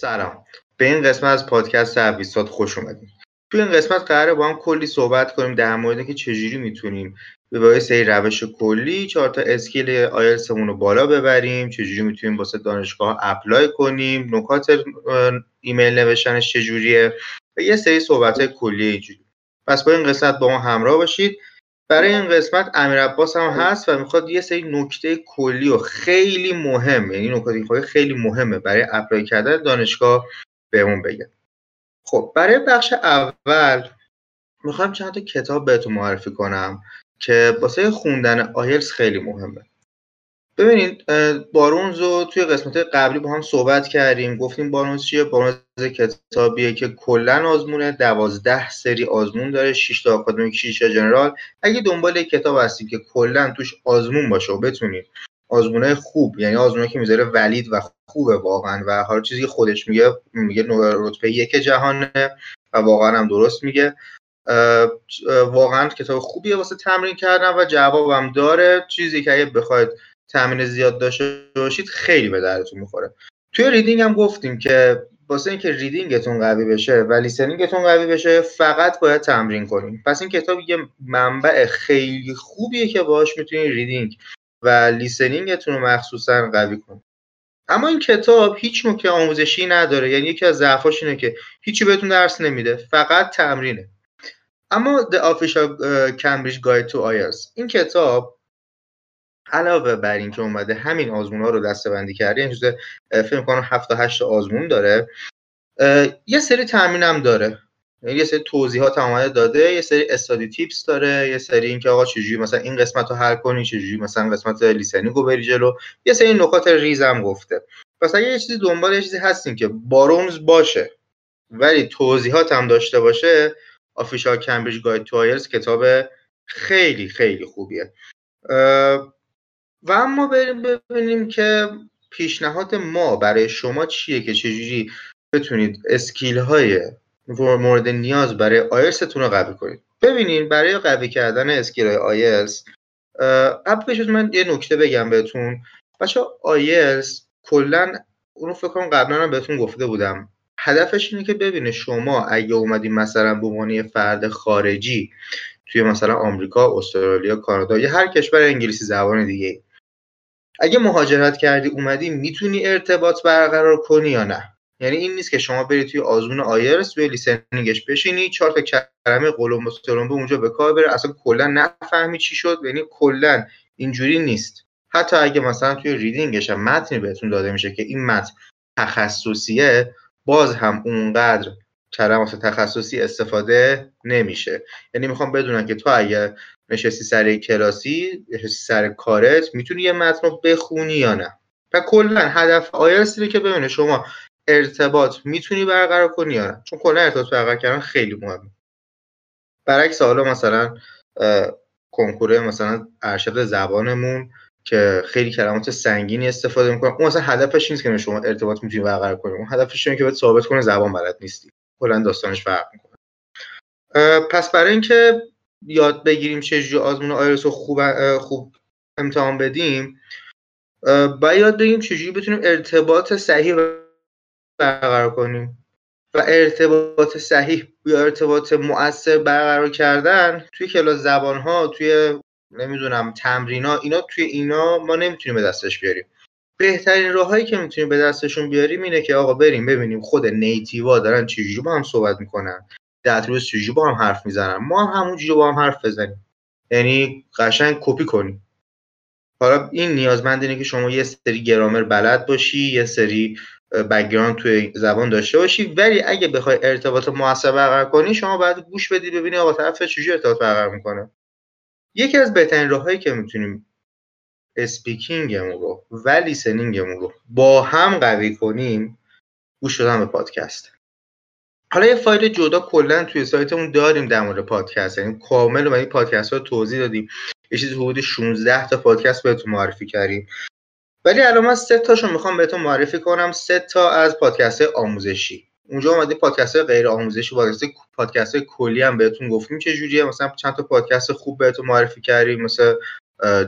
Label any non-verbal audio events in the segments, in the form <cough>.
سلام. به این قسمت از پادکست اویستات خوش اومدیم تو این قسمت قراره با هم کلی صحبت کنیم در مورد که چجوری می‌تونیم به واسطه سری روش کلی چهار تا skill IELTS مون رو بالا ببریم چجوری می‌تونیم واسه دانشگاه apply کنیم نکات ایمیل نوشتنش چجوریه و یه سری صحبت های کلی اینجوری. پس با این قسمت با ما همراه باشید. برای این قسمت امیر عباس هم هست و می‌خواد یه سری نکته کلی و خیلی مهم یعنی نکات خیلی مهمه برای apply کردن دانشگاه بهمون بگه. خب برای بخش اول می‌خوام چند تا کتاب بهتون معرفی کنم که واسه خوندن آیلز خیلی مهمه. ببینید بارونز رو توی قسمت قبلی با هم صحبت کردیم گفتیم بارونز چیه؟ بارونز کتابیه که کلا آزمونه دوازده سری آزمون داره 6 تا آکادمیک 6 جنرال. اگه دنبال یک کتاب هستیم که کلا توش آزمون باشه و بتونید آزمونه خوب یعنی آزمونه که می‌ذاره ولید و خوبه واقعا و هر چیزی خودش میگه میگه رتبه یک جهانه و واقعا هم درست میگه. واقعا کتاب خوبیه واسه تمرین کردن و جوابم داره. چیزی که اگه بخواید تمرین زیاد داشته باشید خیلی به دردتون می‌خوره. توی reading هم گفتیم که واسه اینکه reading تون قوی بشه و listening تون قوی بشه فقط باید تمرین کنیم پس این کتاب یه منبع خیلی خوبیه که باهاش می‌تونید reading و لیسنینگتون رو مخصوصا قوی کنید اما این کتاب هیچ نوع آموزشی نداره یعنی یکی از ضعفاش اینه که هیچی بهتون درس نمیده فقط تمرینه. اما The Official Cambridge Guide to IELTS این کتاب علاوه بر اینکه اومده همین آزمون ها رو دسته کرده یعنی فکر کنم 7 تا 8 آزمون داره. یه سری تامین هم داره. یعنی یه سری توضیحات هم داده یه سری استادی تیپس داره یه سری اینکه آقا چجوری مثلا این قسمت رو حل کنی چجوری مثلا قسمت لیسنینگ رو بری جلو. یه سری نکات ریز هم گفته. پس اگه یه چیزی دنبال یه چیزی هستین که بارونز باشه ولی توضیحات هم داشته باشه Official Cambridge Guide تو کتاب خیلی خیلی خوبیه. و اما بریم ببینیم که پیشنهاد ما برای شما چیه که چجوری بتونید skill های مورد نیاز برای آیلتستون رو قوی کنید. ببینین برای قوی کردن skill های آیلتس قبلش من یه نکته بگم بهتون. بچه آیلس کلا اونو فکر کنم قبلا هم بهتون گفته بودم. هدفش اینه که ببینه شما اگه اومدین مثلا به عنوان فرد خارجی توی مثلا آمریکا، استرالیا، کانادا یا هر کشور انگلیسی زبان دیگه اگه مهاجرت کردی اومدی می‌تونی ارتباط برقرار کنی یا نه؟ یعنی این نیست که شما برید توی آزمون آیرس توی لیسنینگش بشینی چهار تا کلمه قلم و اونجا به کار بره. اصلا کلا نفهمی چی شد یعنی کلا اینجوری نیست. حتی اگه مثلا توی ریدینگش هم متنی بهتون داده میشه که این متن تخصصیه باز هم اونقدر کلمات تخصصی استفاده نمیشه. یعنی می‌خوام بدونم که تو اگه نشستی سر کلاسی نشستی سر کارت می‌تونی یه متن رو بخونی یا نه؟ و کلا هدف آیلتس که ببینه شما ارتباط می‌تونی برقرار کنی یا نه. چون کلا ارتباط برقرار کردن خیلی مهمه. برعکس حالا مثلا کنکور مثلا ارشد زبانمون که خیلی کلمات سنگینی استفاده می‌کنه. اون مثلا هدفش نیست که شما ارتباط می‌تونی برقرار کنی. اون هدفش اینه که باید ثابت کنه زبان بلد نیستی. کلا داستانش فرق می‌کنه. پس برای اینکه یاد بگیریم چجوری آزمون آیرس رو خوب خوب امتحان بدیم باید یاد بگیریم چجوری بتونیم ارتباط صحیح برقرار کنیم و ارتباط صحیح یا ارتباط مؤثر برقرار کردن توی کلاس زبان ها توی نمی‌دونم تمرین ها اینا توی اینا ما نمی‌تونیم به دستش بیاریم. بهترین راههایی که می‌تونیم به دستشون بیاریم اینه که آقا بریم ببینیم خود native ا دارن چجوری با هم صحبت می‌کنن. داتابیس چجوری با هم حرف می‌زنن. ما هم همونجوری با هم حرف بزنیم. یعنی قشنگ کپی کنیم. حالا این نیازمند اینه که شما یه سری گرامر بلد باشی یه سری background توی زبان داشته باشی. ولی اگه بخوای ارتباط موثر برقرار کنی شما باید گوش بدی ببینی آقا طرف چجوری ارتباط برقرار می‌کنه. یکی از بهترین راههایی که می‌تونیم speaking مون رو و listening مون رو با هم قوی کنیم گوش دادن به پادکست. حالا یه فایل جدا کلا توی سایتمون داریم در مورد پادکست. یعنی کامل و این پادکست ها توضیح دادیم. یه چیزی حدود 16 تا پادکست بهتون معرفی کردیم. ولی الان من سه تاشو می‌خوام بهتون معرفی کنم. سه تا از پادکست آموزشی. اونجا اومده پادکست غیر آموزشی پادکست پادکست کلی هم بهتون گفتیم چه جوریه مثلا چند تا پادکست خوب بهتون معرفی کردیم. مثل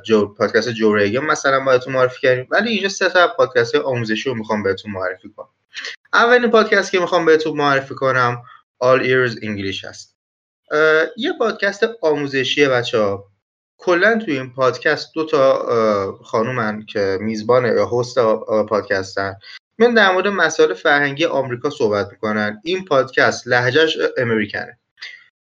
جو پادکست جو ریگن مثلا بهتون معرفی کردیم. ولی اینجا سه تا پادکست آموزشی رو می‌خوام بهتون معرفی کنم. اولین پادکست که می‌خوام بهتون معرفی کنم All Ears English هست. یه پادکست آموزشیه بچه ها کلا توی این پادکست دو تا خانومن که میزبان یا host پادکستن. من در مورد مسائل فرهنگی آمریکا صحبت می‌کنن. این پادکست لهجهش American ه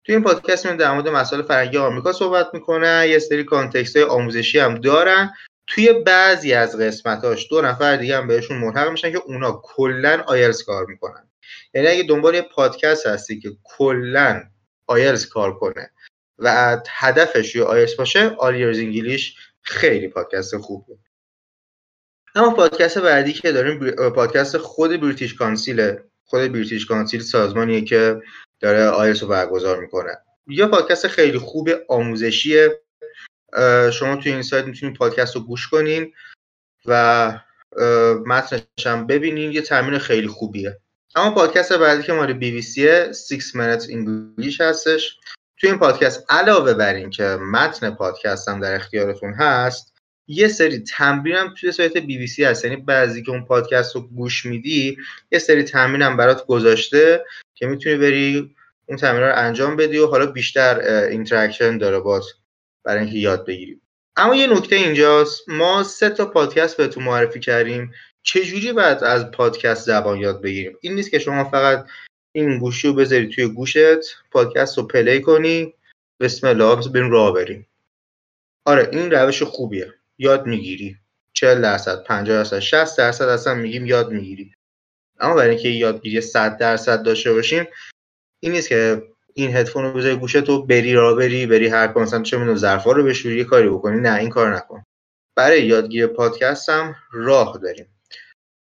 توی این پادکست من در مورد مسائل فرهنگی آمریکا صحبت می‌کنن یه سری content های آموزشی هم دارن. توی بعضی از قسمتاش دو نفر دیگه هم بهشون ملحق میشن که اونا کلا آیلتس کار می‌کنن. یعنی اگه دنبال یه پادکست هستی که کلا آیلتس کار کنه و هدفش یا آیلتس باشه All Ears English خیلی پادکست خوبه. اما پادکست بعدی که داریم پادکست خود British Council ه خود British Council سازمانیه که داره آیلتس رو برگزار می‌کنه. یا پادکست خیلی خوب آموزشیه. شما توی این سایت می‌تونید پادکست رو گوش کنین و متنش هم ببینین. یه تمرین خیلی خوبیه. اما پادکست بعدی که مال بی بی سیه 6 minutes English هستش. توی این پادکست علاوه بر این که متن پادکست هم در اختیارتون هست یه سری تمرین هم توی سایت بی بی سی هست. یعنی بعضی که اون پادکست رو گوش میدی یه سری تمرین هم برات گذاشته که می‌تونی بری اون تمرین رو انجام بدی و حالا بیشتر interaction داره باز برای اینکه یاد بگیریم اما یه نکته اینجاست. ما سه تا پادکست بهتون معرفی کردیم. چجوری باید از پادکست زبان یاد بگیریم؟ این نیست که شما فقط این گوشی رو بذاری توی گوشت پادکست رو پلی کنی بسم الله بریم راه بریم. آره این روش خوبیه. یاد می‌گیری. 40 درصد 50 درصد 60 درصد اصلا میگیم یاد می‌گیری. اما برای اینکه یادگیری 100 درصد داشته باشیم این نیست که این هدفون رو بذاری گوشه تو بری را بری بری هر کار مثلا چه می‌دونم ظرفا رو بشوری یه کاری بکنی. نه این کار نکن. برای یادگیری پادکست هم راه داریم.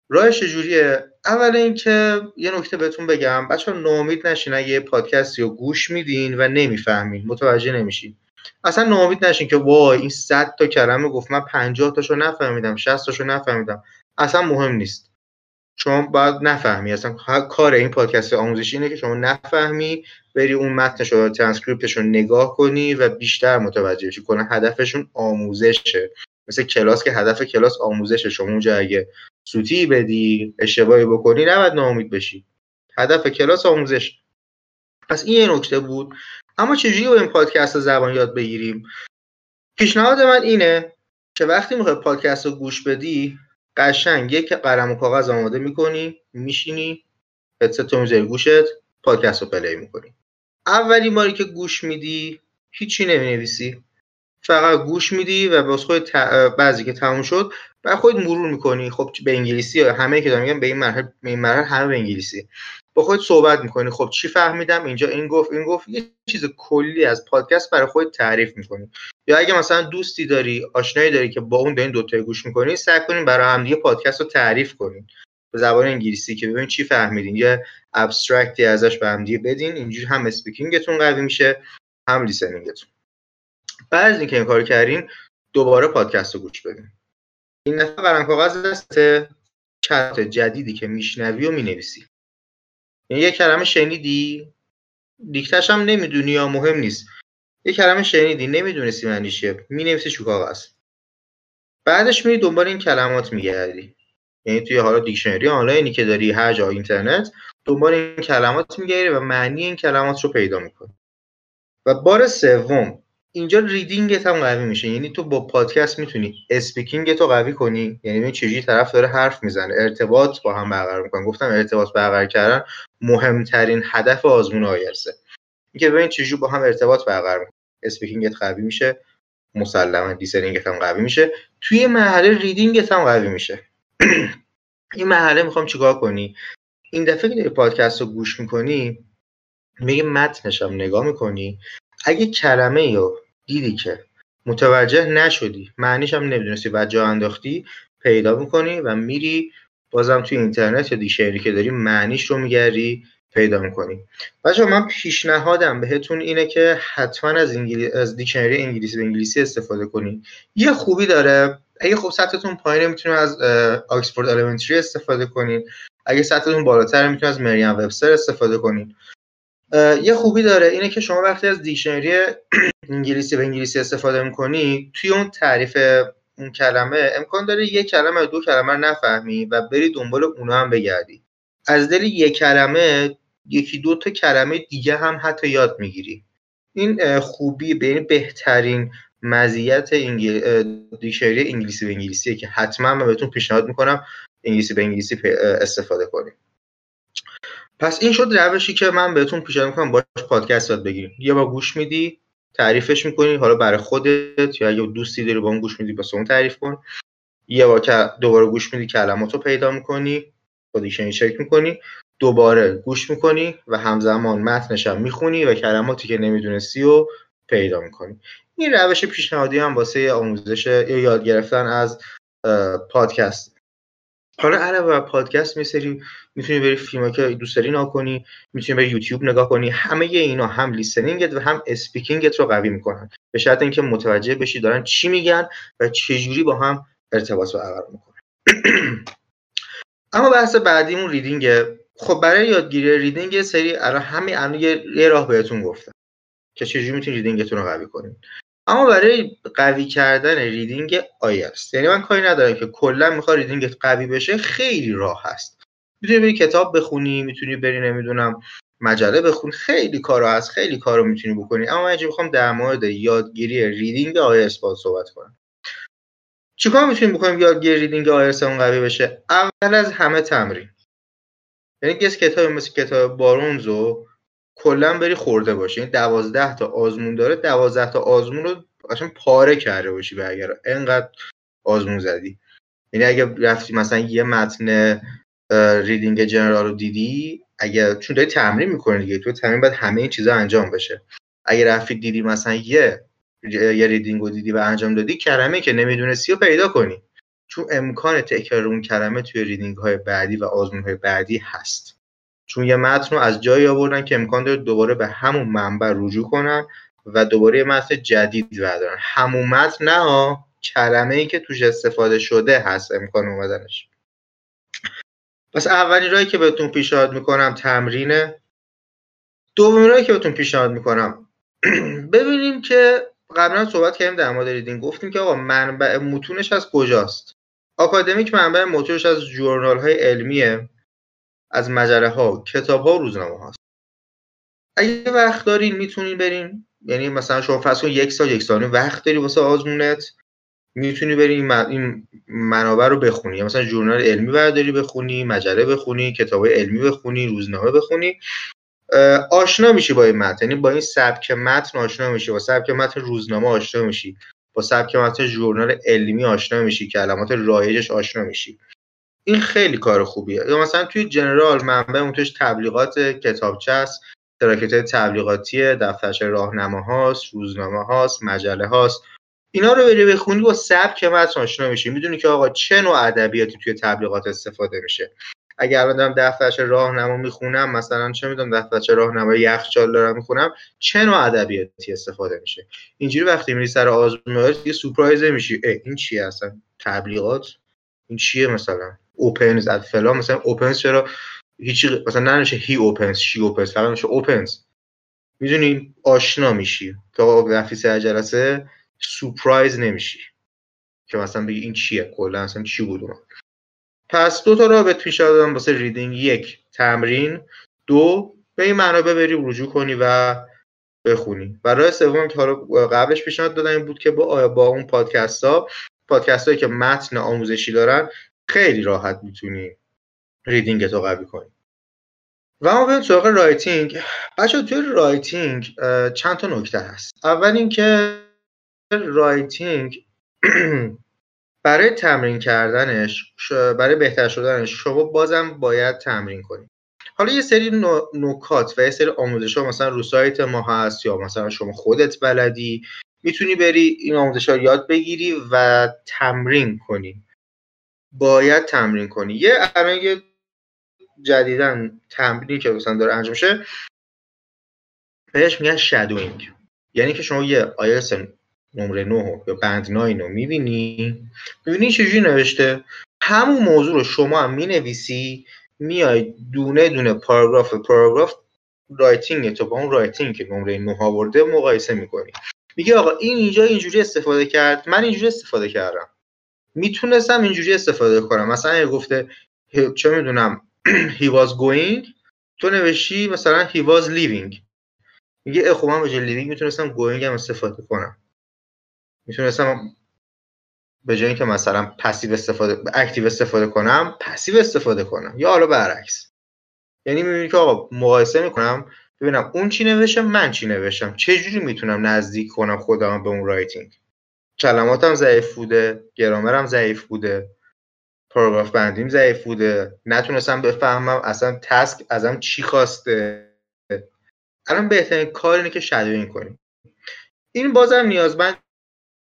راهش چجوریه؟ اول اینکه یه نکته بهتون بگم. بچه ناامید نشین اگه پادکستی رو گوش میدین و نمی‌فهمین. متوجه نمیشین. اصلا ناامید نشین که وای این 100 تا کلمه گفت. من 50 تاشو نفهمیدم 60 تاشو نفهمیدم. اصلا مهم نیست. شما باید نفهمی. اصلا کار این پادکست آموزشی اینه که شما نفهمی بری اون متنش رو ترانسکریپتش رو نگاه کنی و بیشتر متوجه بشی. کنه هدفشون آموزشه. مثل کلاس که هدف کلاس آموزشه. شما اونجا اگه سوتی بدی اشتباهی بکنی نباید ناامید بشی. هدف کلاس آموزش. پس این یه نکته بود. اما چجوری با این پادکست زبان یاد بگیریم؟ پیشنهاد من اینه که وقتی می‌خوای پادکست رو گوش بدی قشنگ یک قلم و کاغذ آماده می‌کنی میشینی هدست رو می‌ذاری گوشت پادکست رو play می‌کنی. اولی باری که گوش میدی هیچی نمی‌نویسی. فقط گوش میدی و باز خود بعضی که تموم شد بعد خود مرور می‌کنی. خب به انگلیسی همه که دارم میگم به این مرحله این مرحله همه به انگلیسی. با خود صحبت می‌کنی. خب چی فهمیدم؟ اینجا این گفت این گفت. یه چیز کلی از پادکست برای خود تعریف می‌کنی. یا اگه مثلا دوستی داری آشنایی داری که با اون دارین دوتا گوش می‌کنی سعی کنین برای هم دیگه پادکست رو تعریف کنین. به زبان انگلیسی که ببین چی فهمیدین. یه abstract ی ازش به هم دیگه بدین. اینجوری هم speaking تون قوی میشه هم listening تون بعد از اینکه این کار کردین دوباره پادکست رو گوش بدین. این دفعه برام کاغذ دست کلمات جدیدی که میشنوی و می‌نویسی. یعنی یه کلمه شنیدی دیکتش هم نمی‌دونی یا مهم نیست. یه کلمه شنیدی نمی‌دونستی معنیش چیه می‌نویسی تو کاغذ. بعدش میری دنبال این کلمات میگردی. یعنی توی حالا دیکشنری آنلاینی که داری هر جا اینترنت دنبال این کلمات میگردی و معنی این کلمات رو پیدا می‌کنی. و بار سوم اینجا reading ت هم قوی میشه. یعنی تو با پادکست می‌تونی speaking تو قوی کنی. یعنی ببین چجوری طرف داره حرف می‌زنه. ارتباط با هم برقرار می‌کنن گفتم ارتباط برقرار کردن مهمترین هدف آزمون آیلتسه اینکه ببین چجوری با هم ارتباط برقرار می‌کنن speaking ت قوی میشه. مسلما listening ت هم قوی میشه. توی مرحله reading ت هم قوی میشه. <clears throat> این مرحله می‌خوام چیکار کنی؟ این دفعه که پادکست رو گوش می‌کنی میگه متنش هم نگاه می‌کنی. اگه کلمه یا دیدی که متوجه نشدی معنیش هم نمی‌دونستی و جا انداختی پیدا می‌کنی و میری بازم توی اینترنت یا دیکشنری که داری معنیش رو میگردی پیدا می‌کنی. بچه من پیشنهادم بهتون اینه که حتما از, انگلی... از دیکشنری انگلیسی به انگلیسی استفاده کنید یه خوبی داره. اگه خب سطحتون پایینه می‌تونید از آکسفورد الیمنتری استفاده کنید اگه سطحتون بالاتر می‌تونید از مریم وبستر استفاده کنید یه خوبی داره اینه که شما وقتی از دیکشنری <clears throat> انگلیسی به انگلیسی استفاده می‌کنی توی اون تعریف اون کلمه امکان داره یه کلمه دو کلمه نفهمی و بری دنبال اونا هم بگردی. از دل یک کلمه یکی دو تا کلمه دیگه هم حتی یاد می‌گیری. این خوبی به بهترین مزیت انگل... دیکشنری انگلیسی به انگلیسیه که حتما من بهتون پیشنهاد می‌کنم انگلیسی به انگلیسی استفاده کنیم پس این شد روشی که من بهتون پیشنهاد می‌کنم باش پادکست یاد بگیریم. یه بار گوش میدی تعریفش می‌کنی حالا برای خودت یا اگه دوستی داری با اون گوش میدی واسه اون تعریف کن. یه بار که دوباره گوش میدی کلماتو پیدا می‌کنی با دیکشنری چک می‌کنی دوباره گوش می‌کنی و همزمان متنش هم می‌خونی و کلماتی که نمی‌دونستی و پیدا می‌کنی. این روش پیشنهادی هم واسه آموزش یا یاد گرفتن از پادکست. حالا علاوه بر پادکست میسری می‌تونی بری فیلم که دوست داری کنی می‌تونی بری یوتیوب نگاه کنی همه اینا هم لیسنینگت و هم اسپیکینگت رو قوی می‌کنن. به شرط اینکه متوجه بشی دارن چی میگن و چجوری با هم ارتباط برقرار می‌کنن. <clears throat> اما بحث بعدیمون reading خب برای یادگیری reading سری الان همین الان یه راه بهتون گفتم که چجوری می‌تونید reading تون رو قوی کنید اما برای قوی کردن reading آیلتس. یعنی من کاری ندارم که کلا می‌خواد reading ت قوی بشه خیلی راه هست. می‌تونی بری کتاب بخونی می‌تونی بری نمی‌دونم مجله بخونی خیلی کارا هست خیلی کارو می‌تونی بکنی. اما من می‌خوام در مورد یادگیری reading آیلتس با صحبت کنم. چیکار می‌تونیم بکنیم یادگیری reading آیلتسمون قوی بشه؟ اول از همه تمرین. یعنی یه کتاب مثل کتاب Barron's رو کلا بری خورده باشی. این دوازده تا آزمون داره دوازده تا آزمون رو قشنگ پاره کرده باشی و اگر انقدر آزمون زدی. یعنی اگه رفتی مثلا یه متن reading general رو دیدی اگه چون داری تمرین می‌کنی دیگه تو تمرین باید همه این چیزا انجام بشه. اگه رفتی دیدی مثلا یه یه ریدینگ رو دیدی و انجام دادی کلمه که نمی‌دونستی رو پیدا کنی. چون امکان تکرار اون کلمه توی ریدینگ های بعدی و آزمون های بعدی هست. چون یه متن رو از جایی آوردن که امکان داره دوباره به همون منبع رجوع کنن و دوباره یه متن جدید بردارن. همون متن نه کلمه ای که توش استفاده شده هست امکان اومدنش. پس اولین راهی که بهتون پیشنهاد می‌کنم تمرینه. دومین راهی که بهتون پیشنهاد می‌کنم. <clears throat> ببینیم که قبلا صحبت کردیم در مورد ریدینگ. گفتیم که آقا منبع متونش از کجاست؟ آکادمیک منبع متونش از جورنال های علمیه. از مجله ها کتاب ها و روزنامه هاست. اگه وقت دارین می‌تونین برین. یعنی مثلا شما فرض یک سال یک سال وقت داری واسه آزمونت می‌تونی بری این منابع رو بخونی. مثلا ژورنال علمی برداری بخونی مجله بخونی کتاب علمی بخونی روزنامه بخونی آشنا میشی با این متن. یعنی با این سبک متن آشنا میشی. با سبک متن روزنامه آشنا میشی. با سبک متن ژورنال علمی آشنا میشی. کلمات رایجش آشنا میشی. این خیلی کار خوبیه. یا مثلا توی جنرال منبع توش تبلیغات کتابچه است تراکت تبلیغاتی دفترچه راهنما هاست روزنامه هاست مجله هاست اینا رو بری بخونی با سبک متن آشنا میشی. می‌دونی که آقا چه نوع ادبیاتی توی تبلیغات استفاده میشه. اگر الان دارم دفترچه راهنما می‌خونم مثلا چه می‌دونم دفترچه راهنما یخچال دارم می‌خونم چه نوع ادبیاتی استفاده میشه؟ اینجوری وقتی میری سر آزمون یه سورپرایز میشی. این چیه اصلا تبلیغات؟ این چیه مثلا؟ اوپنز از فلان مثلا اوپنز چرا؟ هیچی مثلا ننشه هی اوپنز شی اوپنز فقط میشه اوپنز می‌دونی؟ آشنا میشی. تا رفتی سر جلسه سورپرایز نمیشی. که مثلا بگی این چیه؟ کلا مثلا چی بود اون پس دو تا راه به پیش دادم واسه reading یک تمرین. دو به این منابع بری رجوع کنی و بخونی. و راه سوم که حالا قبلش پیشنهاد دادم این بود که با با اون پادکست ها پادکست هایی که متن آموزشی دارن خیلی راحت می‌تونی reading تو قوی کنی. و ما بریم سراغ writing. بچه‌ها توی writing چند تا نکته هست. اول اینکه writing <clears throat> برای تمرین کردنش برای بهتر شدنش شما بازم باید تمرین کنید حالا یه سری نکات و یه سری آموزش ها مثلا رو سایت ما هست یا مثلا شما خودت بلدی می‌تونی بری این آموزش ها یاد بگیری و تمرین کنی. باید تمرین کنی. یه الان یه جدیداً تمرینی که مثلا داره انجام شه بهش میگن shadowing یعنی که شما یه آیلتس نمره 9 یا band 9 رو می‌بینی می‌بینی چجوری نوشته. همون موضوع رو شما هم می‌نویسی میای دونه دونه پاراگراف پاراگراف writing تو با اون writing که نمره 9 آورده مقایسه می‌کنی. میگه آقا این اینجا اینجوری استفاده کرد من اینجوری استفاده کردم. می‌تونستم اینجوری استفاده کنم. مثلا اگه گفته چه می‌دونم <clears throat> he was going تو نوشتی مثلا he was leaving میگه خب من به leaving می‌تونستم going هم استفاده کنم. می‌تونستم به جای اینکه مثلا passive استفاده active استفاده کنم passive استفاده کنم. یا حالا برعکس. یعنی می‌بینی که آقا مقایسه می‌کنم ببینم اون چی نوشتم من چی نوشتم. چه جوری می‌تونم نزدیک کنم خودم به اون writing کلماتم ضعیف بوده گرامرم ضعیف بوده پاراگراف بندیم ضعیف بوده. نتونستم بفهمم اصلا task ازم چی خواسته. الان بهترین کار اینه که shadowing کنیم. این بازم نیازمند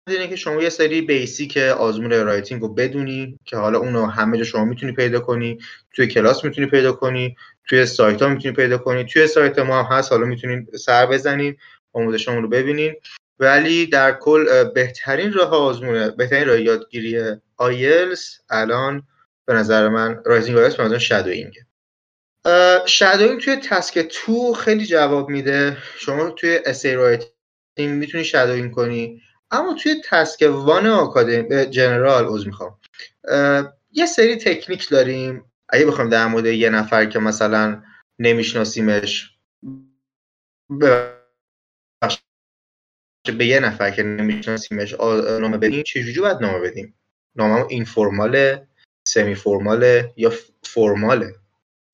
اینه که شما یه سری basic آزمون writing رو بدونی که حالا اونو همه جا شما می‌تونی پیدا کنی. توی کلاس می‌تونی پیدا کنی توی سایت ها می‌تونی پیدا کنی. توی سایت ما هم هست حالا می‌تونین سر بزنین آموزشمون رو ببینین. ولی در کل بهترین راه آزمونه بهترین راه یادگیری آیلتس الان به نظر من writing آیلتس به نظر shadowing ه shadowing. توی task two خیلی جواب میده. شما توی essay writing می‌تونی shadowing کنی. اما توی task one academic general عذر می‌خوام. یه سری تکنیک داریم. اگه بخوام در مورد یه نفر که مثلا نمیشناسیمش یه نفر که نمیشناسیمش نامه بدیم چجوری باید نامه بدیم؟ نامه informal ه semi-formal ه یا formal ه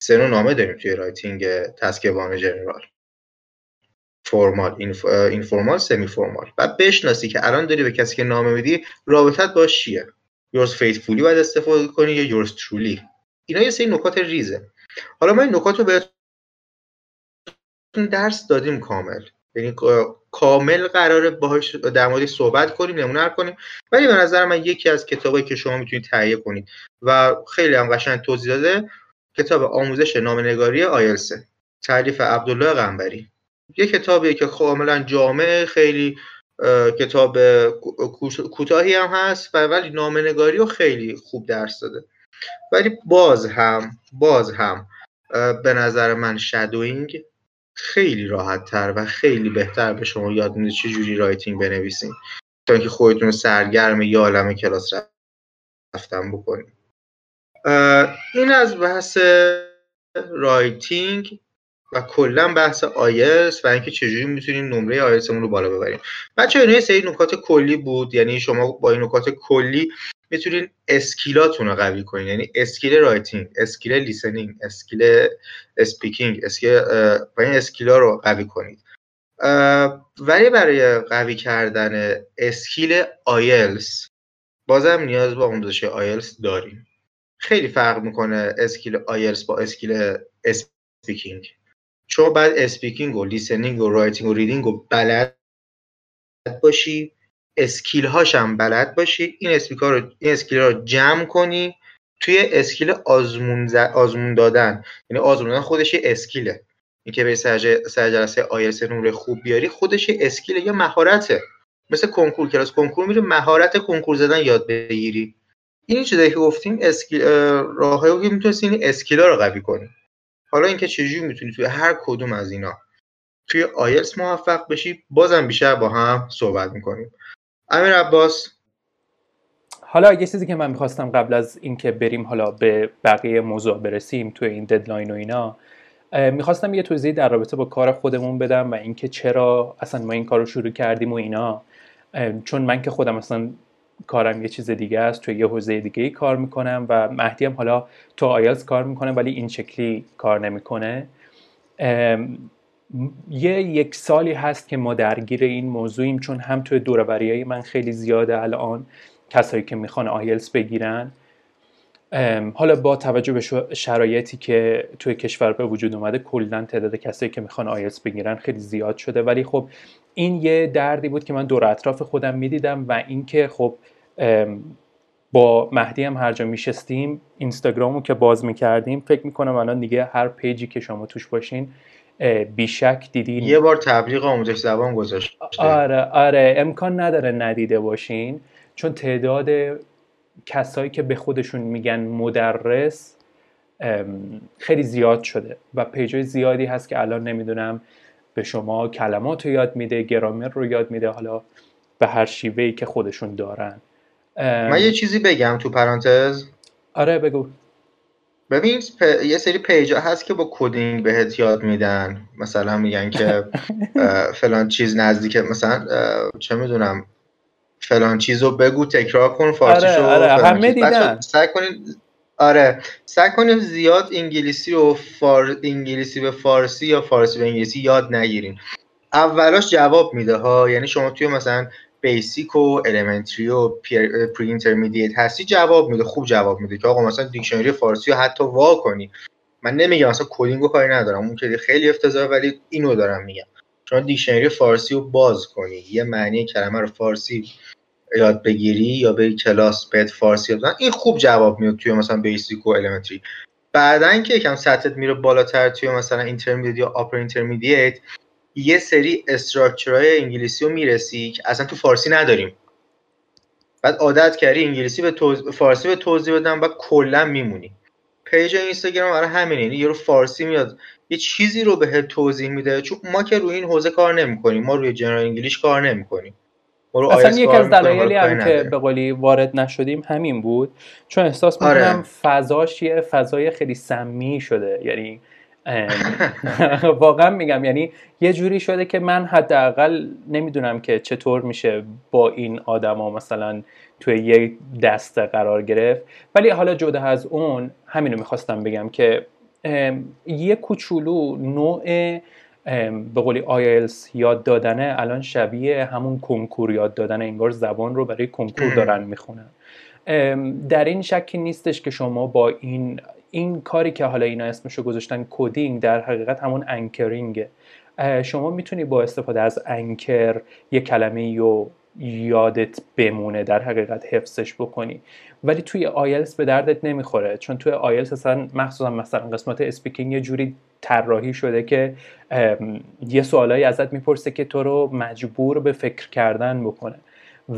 سه نامه داریم توی writing task one general formal informal semi-formal بعد بشناسی که الان داری به کسی که نامه میدی رابطت باش چیه؟ yours faithfully باید استفاده کنی یا yours truly اینا یه سری نکات ریزه. حالا ما این نکات رو بهتون درس دادیم کامل. یعنی کامل قراره باهاش در مورد صحبت کنیم نمونه کنیم. ولی به نظر من یکی از کتابایی که شما می‌تونید تهیه کنید و خیلی هم قشنگ توضیح داده کتاب آموزش نامنگاری آیلسه تعریف عبدالله قنبری یه کتابیه که کاملا جامع خیلی کتاب کوتاهی هم هست ولی نامنگاری رو خیلی خوب درس داده. ولی باز هم باز هم به نظر من shadowing خیلی راحت تر و خیلی بهتر به شما یاد میده چه جوری writing بنویسین. تا اینکه خودتون سرگرم یه عالم کلاس رفتن بکنید این از بحث writing و کلا بحث آیلتس و اینکه چجوری می‌تونیم نمره آیلتسمون رو بالا ببریم بچه‌ها اینا یه سری نکات کلی بود. یعنی شما با این نکات کلی می‌تونین skill اتون رو قوی کنین. یعنی skill writing skill listening skill speaking skill این skill ا رو قوی کنید. ولی برای قوی کردن skill آیلتس بازم نیاز به آموزش آیلتس داریم. خیلی فرق می‌کنه skill آیلتس با skill speaking. شما بعد speaking و listening و writing و reading و بلد باشی. skill هاشم بلد باشی این skill رو این skill رو جمع کنی توی skill آزمون, آزمون دادن. یعنی آزمون دادن خودش یه skill ه. اینکه به سر جلسه آیلتس نمره خوب بیاری خودش یه skill ه یا مهارته. مثل کنکور کلاس کنکور میری مهارت کنکور زدن یاد بگیری. این چیزایی که گفتیم skill راههایی که می‌تونستی این skill ا رو قوی کنی. حالا اینکه چجوری می‌تونی توی هر کدوم از اینا توی آیلتس موفق بشی بازم بیشتر با هم صحبت می‌کنیم. امیر عباس. حالا یه چیزی که من می‌خواستم قبل از اینکه بریم حالا به بقیه موضوع برسیم توی این deadline و اینا می‌خواستم یه توضیح در رابطه با کار خودمون بدم و اینکه چرا اصلا ما این کار رو شروع کردیم و اینا. چون من که خودم اصلا کارم یه چیز دیگه است توی یه حوزه دیگه ای کار می‌کنم و مهدی هم حالا تو آیلز کار می‌کنه ولی این شکلی کار نمی‌کنه. یه یک سالی هست که ما درگیر این موضوعیم چون هم توی دوربری من خیلی زیاده الان کسایی که می‌خوان آیلز بگیرن. حالا با توجه به شرایطی که توی کشور به وجود اومده کلا تعداد کسایی که می‌خوان آیلتس بگیرن خیلی زیاد شده. ولی خب این یه دردی بود که من دور اطراف خودم می‌دیدم و اینکه خب با مهدی هم هر جا میشستیم اینستاگرامو که باز می‌کردیم فکر می‌کنم الان دیگه هر پیجی که شما توش باشین بیشک دیدین؟ یه بار تبلیغ آموزش زبان گذاشت آره آره امکان نداره ندیده باشین. چون تعداد کسایی که به خودشون میگن مدرس خیلی زیاد شده و پیجای زیادی هست که الان نمی‌دونم به شما کلمات رو یاد میده گرامر رو یاد میده حالا به هر شیوهی که خودشون دارن. من یه چیزی بگم تو پرانتز. آره بگو. ببین پ... یه سری page ا هست که با coding بهت یاد میدن. مثلا میگن که <laughs> فلان چیز نزدیک مثلا چه می‌دونم فلان چیز رو بگو تکرار کن فارسیشو آره, آره. همه دیدن. سعی کنید آره سعی کنیم زیاد انگلیسی رو فار... انگلیسی به فارسی یا فارسی به انگلیسی یاد نگیرین. اولاش جواب میده ها یعنی شما توی مثلا basic و elementary و pre-intermediate هستی جواب میده خوب جواب میده که آقا مثلا دیکشنری فارسی رو حتی وا کنی. من نمیگم مثلا coding کاری ندارم. اون که خیلی افتضاحه ولی اینو دارم میگم. شما دیکشنری فارسی رو باز کنی. یه معنی کلمه رو فارسی یاد بگیری یا به کلاس بهت فارسی یاد این خوب جواب میاد توی مثلا basic و elementary بعدا که یکم سطحت میره بالاتر توی مثلا intermediate یا upper intermediate یه سری structure های انگلیسی رو می‌رسی که اصلا تو فارسی نداریم. بعد عادت کردی انگلیسی به فارسی به توضیح بدم و کلا میمونی. page اینستاگرام برای همینه. یعنی یه رو فارسی میاد. یه چیزی رو به توضیح میده. چون ما که روی این حوزه کار نمی‌کنیم. ما روی general English کار نمی‌کنیم. اصلا یکی از دلایلی هم که به قولی وارد نشدیم همین بود. چون احساس می‌کنم آره. فضاش یه فضای خیلی سمی شده. یعنی <laughs> واقعا میگم یعنی یه جوری شده که من حداقل نمی‌دونم که چطور میشه با این آدما مثلا توی یه دسته قرار گرفت. ولی حالا جدا از اون همینو می‌خواستم بگم که یه کوچولو نوع به قولی آیلس یاد دادنه الان شبیه همون کنکور یاد دادن انگار زبان رو برای کنکور دارن می‌خونن. در این شکی نیستش که شما با این این کاری که حالا اینا اسمشو گذاشتن coding در حقیقت همون anchoring ه. شما می‌تونی با استفاده از anchor یه کلمه رو یادت بمونه در حقیقت حفظش بکنی. ولی توی آیلس به دردت نمی‌خوره چون توی آیلس اصلا مخصوصا مثلا قسمت speaking یه جوری طراحی شده که یه سوالایی ازت می‌پرسه که تو رو مجبور به فکر کردن بکنه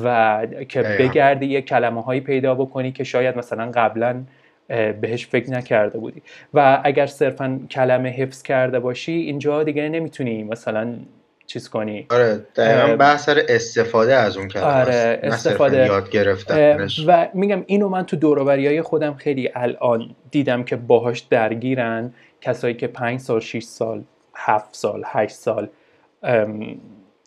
و که بگردی یه کلمه هایی پیدا بکنی که شاید مثلا قبلا بهش فکر نکرده بودی. و اگر صرفا کلمه حفظ کرده باشی اینجا دیگه نمی‌تونی مثلا چیز کنی. آره دقیقا بحث استفاده از اون کلمه آره استفاده. یاد گرفتنش. و میگم اینو من تو دوروبری های خودم خیلی الان دیدم که باهاش درگیرن کسایی که پنج سال 6 سال هفت سال هشت سال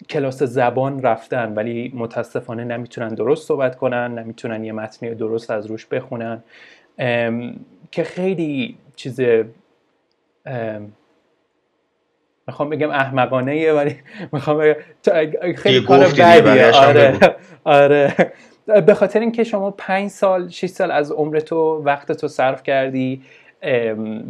کلاس زبان رفتن ولی متاسفانه نمی‌تونن درست صحبت کنن نمی‌تونن یه متنی درست از روش بخونن. که خیلی چیز می‌خوام بگم احمقانه ولی می‌خوام بگم خیلی کار بدیه. آره آره. به خاطر اینکه شما پنج سال 6 سال از عمر تو وقت تو صرف کردی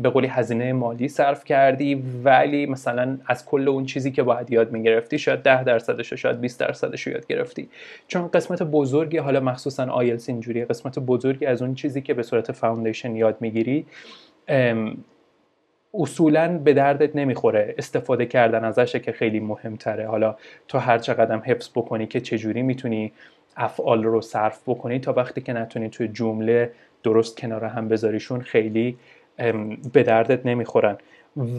به قولی هزینه مالی صرف کردی ولی مثلا از کل اون چیزی که باید یاد می‌گرفتی شاید ده درصدش رو شاید 20 درصدش رو یاد گرفتی. چون قسمت بزرگی حالا مخصوصا آیلس اینجوری قسمت بزرگی از اون چیزی که به صورت فاوندیشن یاد می‌گیری اصولا به دردت نمی‌خوره استفاده کردن ازشه که خیلی مهمتره. حالا تو هر چقدر حفظ بکنی که چجوری می‌تونی افعال رو صرف بکنی تا وقتی که نتونی توی جمله درست کنار هم بذاریشون خیلی به دردت نمی‌خورن.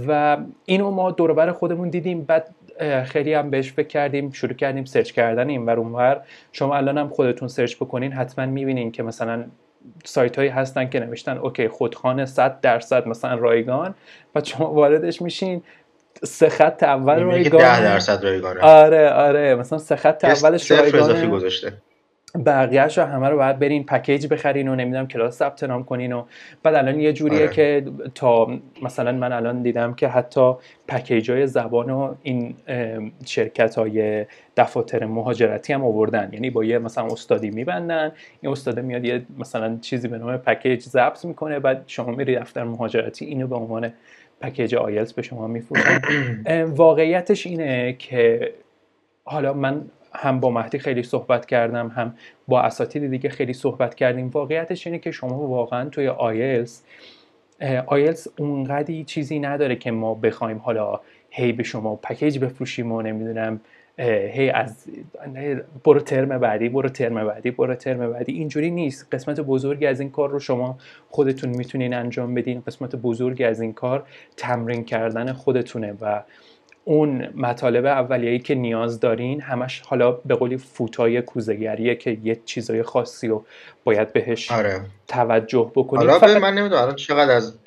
و اینو ما دوربر خودمون دیدیم بعد خیلی هم بهش فکر کردیم شروع کردیم search کردن این ور اونور شما الان هم خودتون search بکنین حتما می‌بینین که مثلا سایت هایی هستن که نوشتن okay خودخانه 100 درصد مثلا رایگان و شما واردش میشین سه خط اول رایگان 10 درصد رایگانه. آره آره مثلا سه خط اولش رایگانه. گذاشته. بقیهش رو همه رو باید برین package بخرین و نمی‌دونم کلاس ثبت نام کنین و بعد الان یه جوریه آره. که تا مثلا من الان دیدم که حتی پکیج های زبان و این شرکت های دفاتر مهاجرتی هم آوردن یعنی با یه مثلا استادی میبندن این استاده میاد یه مثلا چیزی به نام پکیج ضبط می‌کنه بعد شما میری دفتر مهاجرتی اینو به عنوان پکیج آیلتس به شما میفروشن <coughs> واقعیتش اینه که حالا من هم با مهدی خیلی صحبت کردم هم با اساتید دیگه خیلی صحبت کردیم. واقعیتش اینه که شما واقعا توی آیلز آیلز اونقدی چیزی نداره که ما بخوایم حالا هی به شما پکیج بفروشیم و نمی‌دونم هی از برو ترم بعدی برو ترم بعدی برو ترم بعدی. اینجوری نیست. قسمت بزرگی از این کار رو شما خودتون می‌تونین انجام بدین. قسمت بزرگی از این کار تمرین کردن خودتونه و اون مطالب اولیه‌ای که نیاز دارین همش حالا به قولی فوتای کوزگریه که یه چیزای خاصی رو باید بهش آره. توجه بکنید حالا فقط... من نمی‌دونم الان چقدر از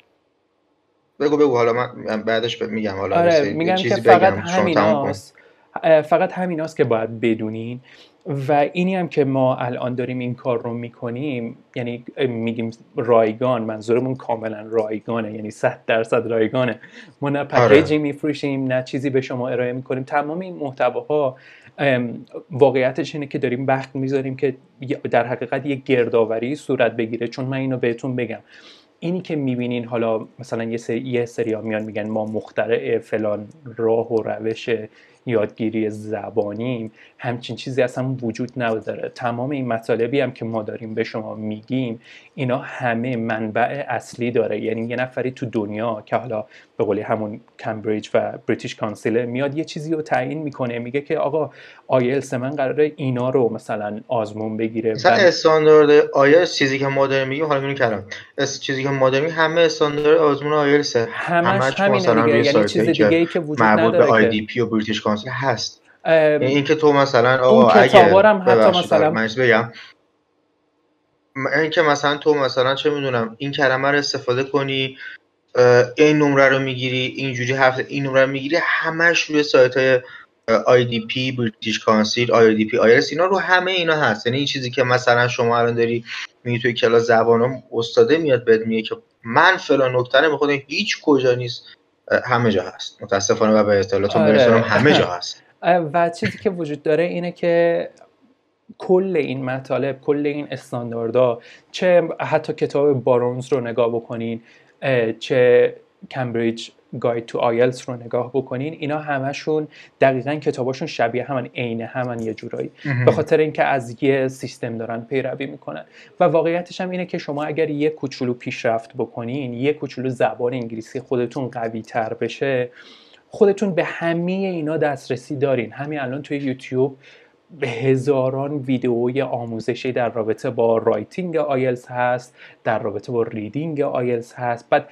بگو بگو حالا من بعدش میگم حالا آره میگم که فقط همین فقط همین که باید بدونین. و اینی هم که ما الان داریم این کار رو می‌کنیم یعنی میگیم رایگان منظورمون کاملا رایگانه یعنی صد درصد رایگانه. ما نه پکیجی آره. میفروشیم نه چیزی به شما ارائه می‌کنیم. تمام این محتواها واقعیتش اینه که داریم وقت می‌ذاریم که در حقیقت یه گردآوری صورت بگیره. چون من اینو بهتون بگم. اینی که می‌بینین حالا مثلا یه سری, یه سری ها میان میگن ما مخترع فلان راه و روش یادگیری زبانیم همچین چیزی اصلا وجود نداره. تمام این مطالبی هم که ما داریم به شما میگیم اینا همه منبع اصلی داره. یعنی یه نفری تو دنیا که حالا به قولی همون کمبریج و بریتیش کانسیل میاد یه چیزی رو تعیین می‌کنه. میگه که آقا آیلس من قراره اینا رو مثلا آزمون بگیره. مثلا استاندارد آیلس چیزی که ما داریم میگیم حالا کردم چیزی که ما داریم همه استاندارد آزمون آیلس همش همینه دیگه. یعنی چیز دیگه ای که وجود نداره به آی دی پی و بریتیش کانسیل هست. یعنی این که تو مثلا آقا اگه حتی مثلا من بگم. این که مثلا تو مثلا چه می‌دونم این کلمه رو استفاده کنی این نمره رو می‌گیری اینجوری هفته این نمره رو می‌گیری همش روی سایت های IDP بریتیش کانسیل IDP آیرس اینا رو همه اینا هست. یعنی این چیزی که مثلا شما الان داری میگی توی کلاس زبان استاده میاد بهت میگه که من فلان نکته رو هیچ کجا نیست. همه جا هست متاسفانه و به اطلاعاتون آره. همه جا هست <laughs> و چیزی که وجود داره اینه که کل این مطالب کل این استانداردها چه حتی کتاب بارونز رو نگاه بکنین چه Cambridge Guide to IELTS رو نگاه بکنین اینا همشون دقیقا کتاباشون شبیه همن عین همن یه جورایی. به خاطر اینکه از یه سیستم دارن پیروی می‌کنن. و واقعیتش هم اینه که شما اگر یه کوچولو پیشرفت بکنین یه کوچولو زبان انگلیسی خودتون قوی تر بشه خودتون به همه اینا دسترسی دارین. همین الان توی یوتیوب به هزاران ویدئوی آموزشی در رابطه با writing IELTS هست در رابطه با reading IELTS هست. بعد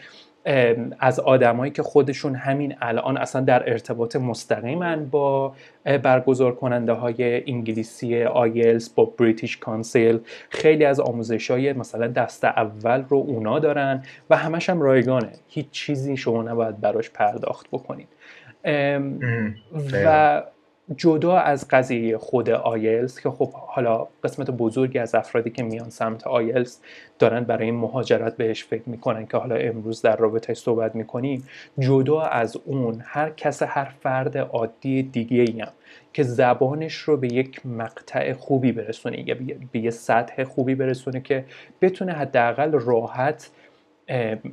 از آدمایی که خودشون همین الان اصلا در ارتباط مستقیمن با برگزار کننده های انگلیسی آیلز با British Council خیلی از آموزش های مثلا دست اول رو اونا دارن و همش هم رایگانه. هیچ چیزی شما نباید براش پرداخت بکنید و جدا از قضیه خود آیلز که خب حالا قسمت بزرگی از افرادی که میان سمت آیلز دارن برای این مهاجرت بهش فکر می‌کنن که حالا امروز در رابطه صحبت می‌کنیم جدا از اون هر کس هر فرد عادی دیگه ایم که زبانش رو به یک مقطع خوبی برسونه یا به یه سطح خوبی برسونه که بتونه حداقل راحت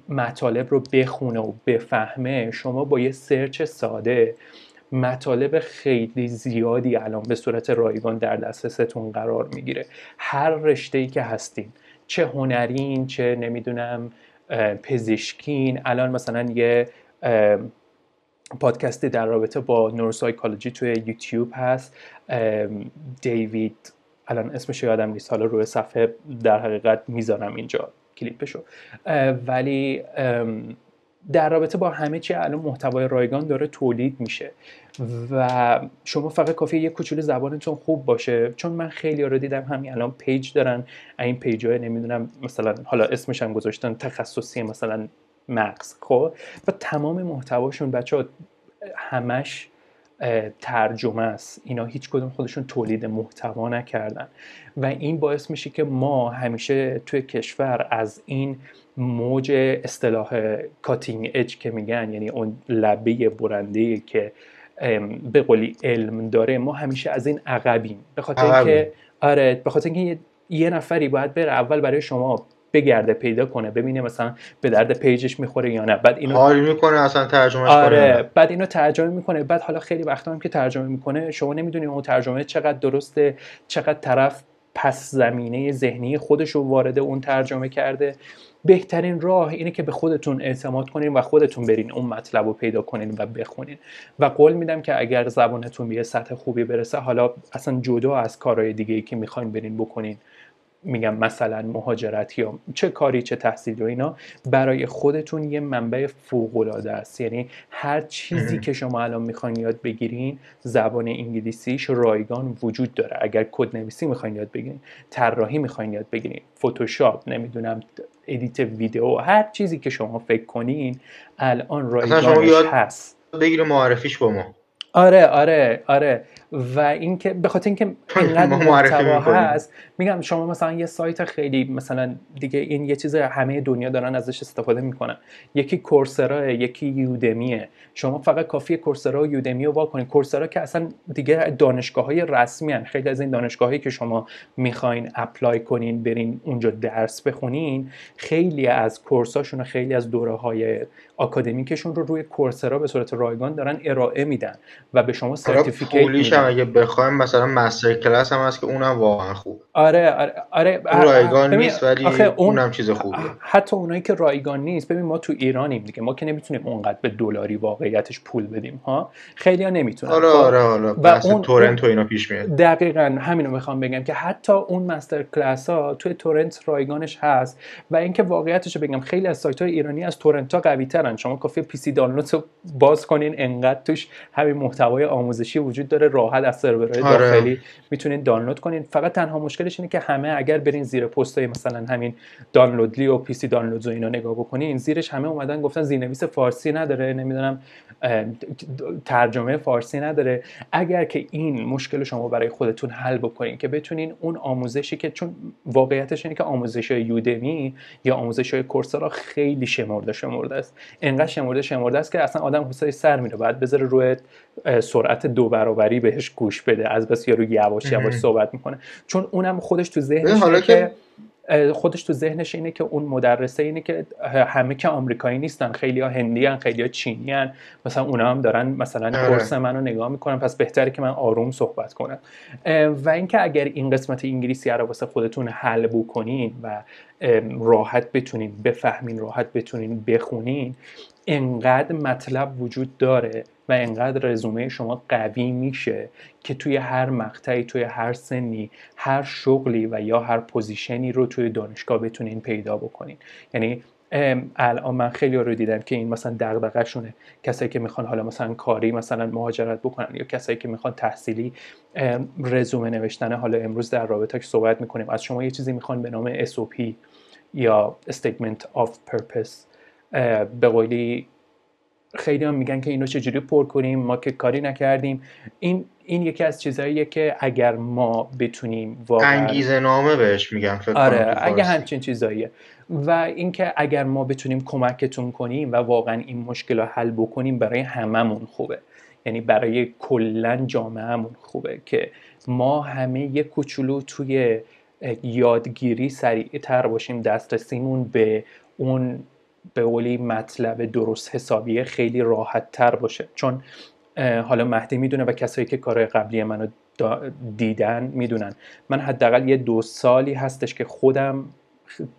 مطالب رو بخونه و بفهمه شما با یه سرچ ساده مطالب خیلی زیادی الان به صورت رایگان در دسترستون قرار می‌گیره. هر رشته ای که هستین چه هنرین چه نمی‌دونم پزشکین الان مثلا یه پادکستی در رابطه با نوروسایکولوژی توی یوتیوب هست. دیوید الان اسمش یادم نیست حالا روی صفحه در حقیقت می‌ذارم اینجا کلیپشو. ولی در رابطه با همه چی الان محتوای رایگان داره تولید میشه. و شما فقط کافیه یه کوچولو زبانتون خوب باشه. چون من خیلی رو دیدم همین الان page دارن. این page های نمی‌دونم مثلا حالا اسمش هم گذاشتن تخصصی مثلا مغز خب؟ و تمام محتواشون بچه همش ترجمه است. اینا هیچ کدوم خودشون تولید محتوا نکردن. و این باعث میشه که ما همیشه توی کشور از این موج اصطلاح cutting edge که میگن یعنی اون لبه برنده که به قولی علم داره ما همیشه از این عقبیم. به خاطر اینکه آره به خاطر اینکه یه نفری باید بره اول برای شما بگرده پیدا کنه ببینه مثلا به درد پیجش می‌خوره یا نه. بعد اینو حال می‌کنه اصلا ترجمه آره بعد اینو ترجمه می‌کنه. بعد حالا خیلی وقتا هم که ترجمه می‌کنه شما نمی‌دونید اون ترجمه چقدر درسته چقدر طرف پس زمینه ذهنی خودش رو وارد اون ترجمه کرده. بهترین راه اینه که به خودتون اعتماد کنین و خودتون برین اون مطلب رو پیدا کنین و بخونین. و قول میدم که اگر زبانتون به سطح خوبی برسه حالا اصلا جدا از کارهای دیگه ای که می‌خواین برین بکنین. میگم مثلا مهاجرت یا چه کاری چه تحصیل و اینا برای خودتون یه منبع فوق العاده است. یعنی هر چیزی که شما الان می‌خواین یاد بگیرین زبان انگلیسیش رایگان وجود داره. اگر کد نویسی می‌خواین یاد بگیرین طراحی می‌خواین یاد بگیرین فتوشاپ نمی‌دونم edit ویدیو هر چیزی که شما فکر کنین الان رایگانش هست. بگیر معرفیش با ما. آره آره آره. و اینکه به خاطر اینکه <laughs> اینقدر محتوا هست میگم شما مثلا یه سایت خیلی مثلا دیگه این یه چیز همه دنیا دارن ازش استفاده می‌کنن. یکی کورسرا یکی یودمیه. شما فقط کافی کورسرا و یودمی رو وا کنید. کورسرا که اصلا دیگه دانشگاه های رسمی هن. خیلی از این دانشگاهایی که شما می‌خواین اپلای کنین برین اونجا درس بخونین خیلی از course اشون و خیلی از دوره های آکادمیکشون رو روی Coursera به صورت رایگان دارن ارائه میدن و به شما certificate میدن اگه بخوایم مثلا MasterClass هم هست که اونم واقعا خوب. آره آره, آره. رایگان نیست ولی اون... اونم چیز خوبیه. حتی اونایی که رایگان نیست ببین ما تو ایرانیم دیگه. ما که نمی‌تونیم اونقدر به دلاری واقعیتش پول بدیم ها؟ خیلی ها نمی‌تونن. آره خب، آره آره. و اون torrent و اینا پیش میاد. دقیقا همینو می‌خوام بگم که حتی اون MasterClass ها توی torrent رایگانش هست. و اینکه واقعیتش بگم خیلی از سایت های ایرانی از torrent ها قوی ترن شما کافیه پی سی دانلود باز کنین انقدر توش همین محتوای آموزشی وجود داره راحت از سرورهای آره. داخلی می‌تونین دانلود کنین. فقط تنها مشکلش اینه که همه اگر برین زیر پستای مثلا همین دانلودلی و پی سی دانلودز و اینا نگاه بکنین زیرش همه اومدن گفتن زیرنویس فارسی نداره نمی‌دونم ترجمه فارسی نداره. اگر که این مشکل شما برای خودتون حل بکنین که بتونین اون آموزشی که چون واقعیتش اینه که آموزش های یودمی یا آموزش های کورسرا خیلی شمرده شمرده است. انقدر شمرده شمرده است که اصلا آدم حسای سر میره بعد بذاره روی سرعت دو برابری بهش گوش بده. از بس یارو یواش یواش صحبت می‌کنه. چون اونم خودش تو ذهنش که خودش تو ذهنش اینه که اون مدرسه اینه که همه که آمریکایی نیستن. خیلی ها هندی هن خیلی ها چینی هن. مثلا اونا هم دارن مثلا آره. کورس منو نگاه می‌کنن. پس بهتره که من آروم صحبت کنم. و اینکه اگر این قسمت انگلیسی رو واسه خودتون حل بکنین و راحت بتونین بفهمین راحت بتونین بخونین انقدر مطلب وجود داره. و انقدر رزومه شما قوی میشه که توی هر مقطعی توی هر سنی هر شغلی و یا هر پوزیشنی رو توی دانشگاه بتونین پیدا بکنین. یعنی الان من خیلی رو دیدم که این مثلا دغدغه شونه کسایی که می‌خوان حالا مثلا کاری مثلا مهاجرت بکنن یا کسایی که می‌خوان تحصیلی رزومه نوشتن حالا امروز در رابطه که صحبت می‌کنیم. از شما یه چیزی می‌خوان به نام SOP یا Statement of Purpose. به قولی خیلی هم میگن که اینو چجوری پر کنیم ما که کاری نکردیم. این این یکی از چیزهاییه که اگر ما بتونیم واقعا انگیزه نامه بهش میگن فکر آره اگه همچین چیزاییه. و اینکه اگر ما بتونیم کمکتون کنیم و واقعا این مشکل رو حل بکنیم برای هممون خوبه. یعنی برای کلا جامعهمون خوبه که ما همه یه کوچولو توی یادگیری سریعتر باشیم دسترسیمون به اون به قولی مطلب درست حسابیه خیلی راحت تر باشه. چون حالا مهدی می‌دونه و کسایی که کار قبلی منو دیدن می‌دونن. من حداقل یه دو سالی هستش که خودم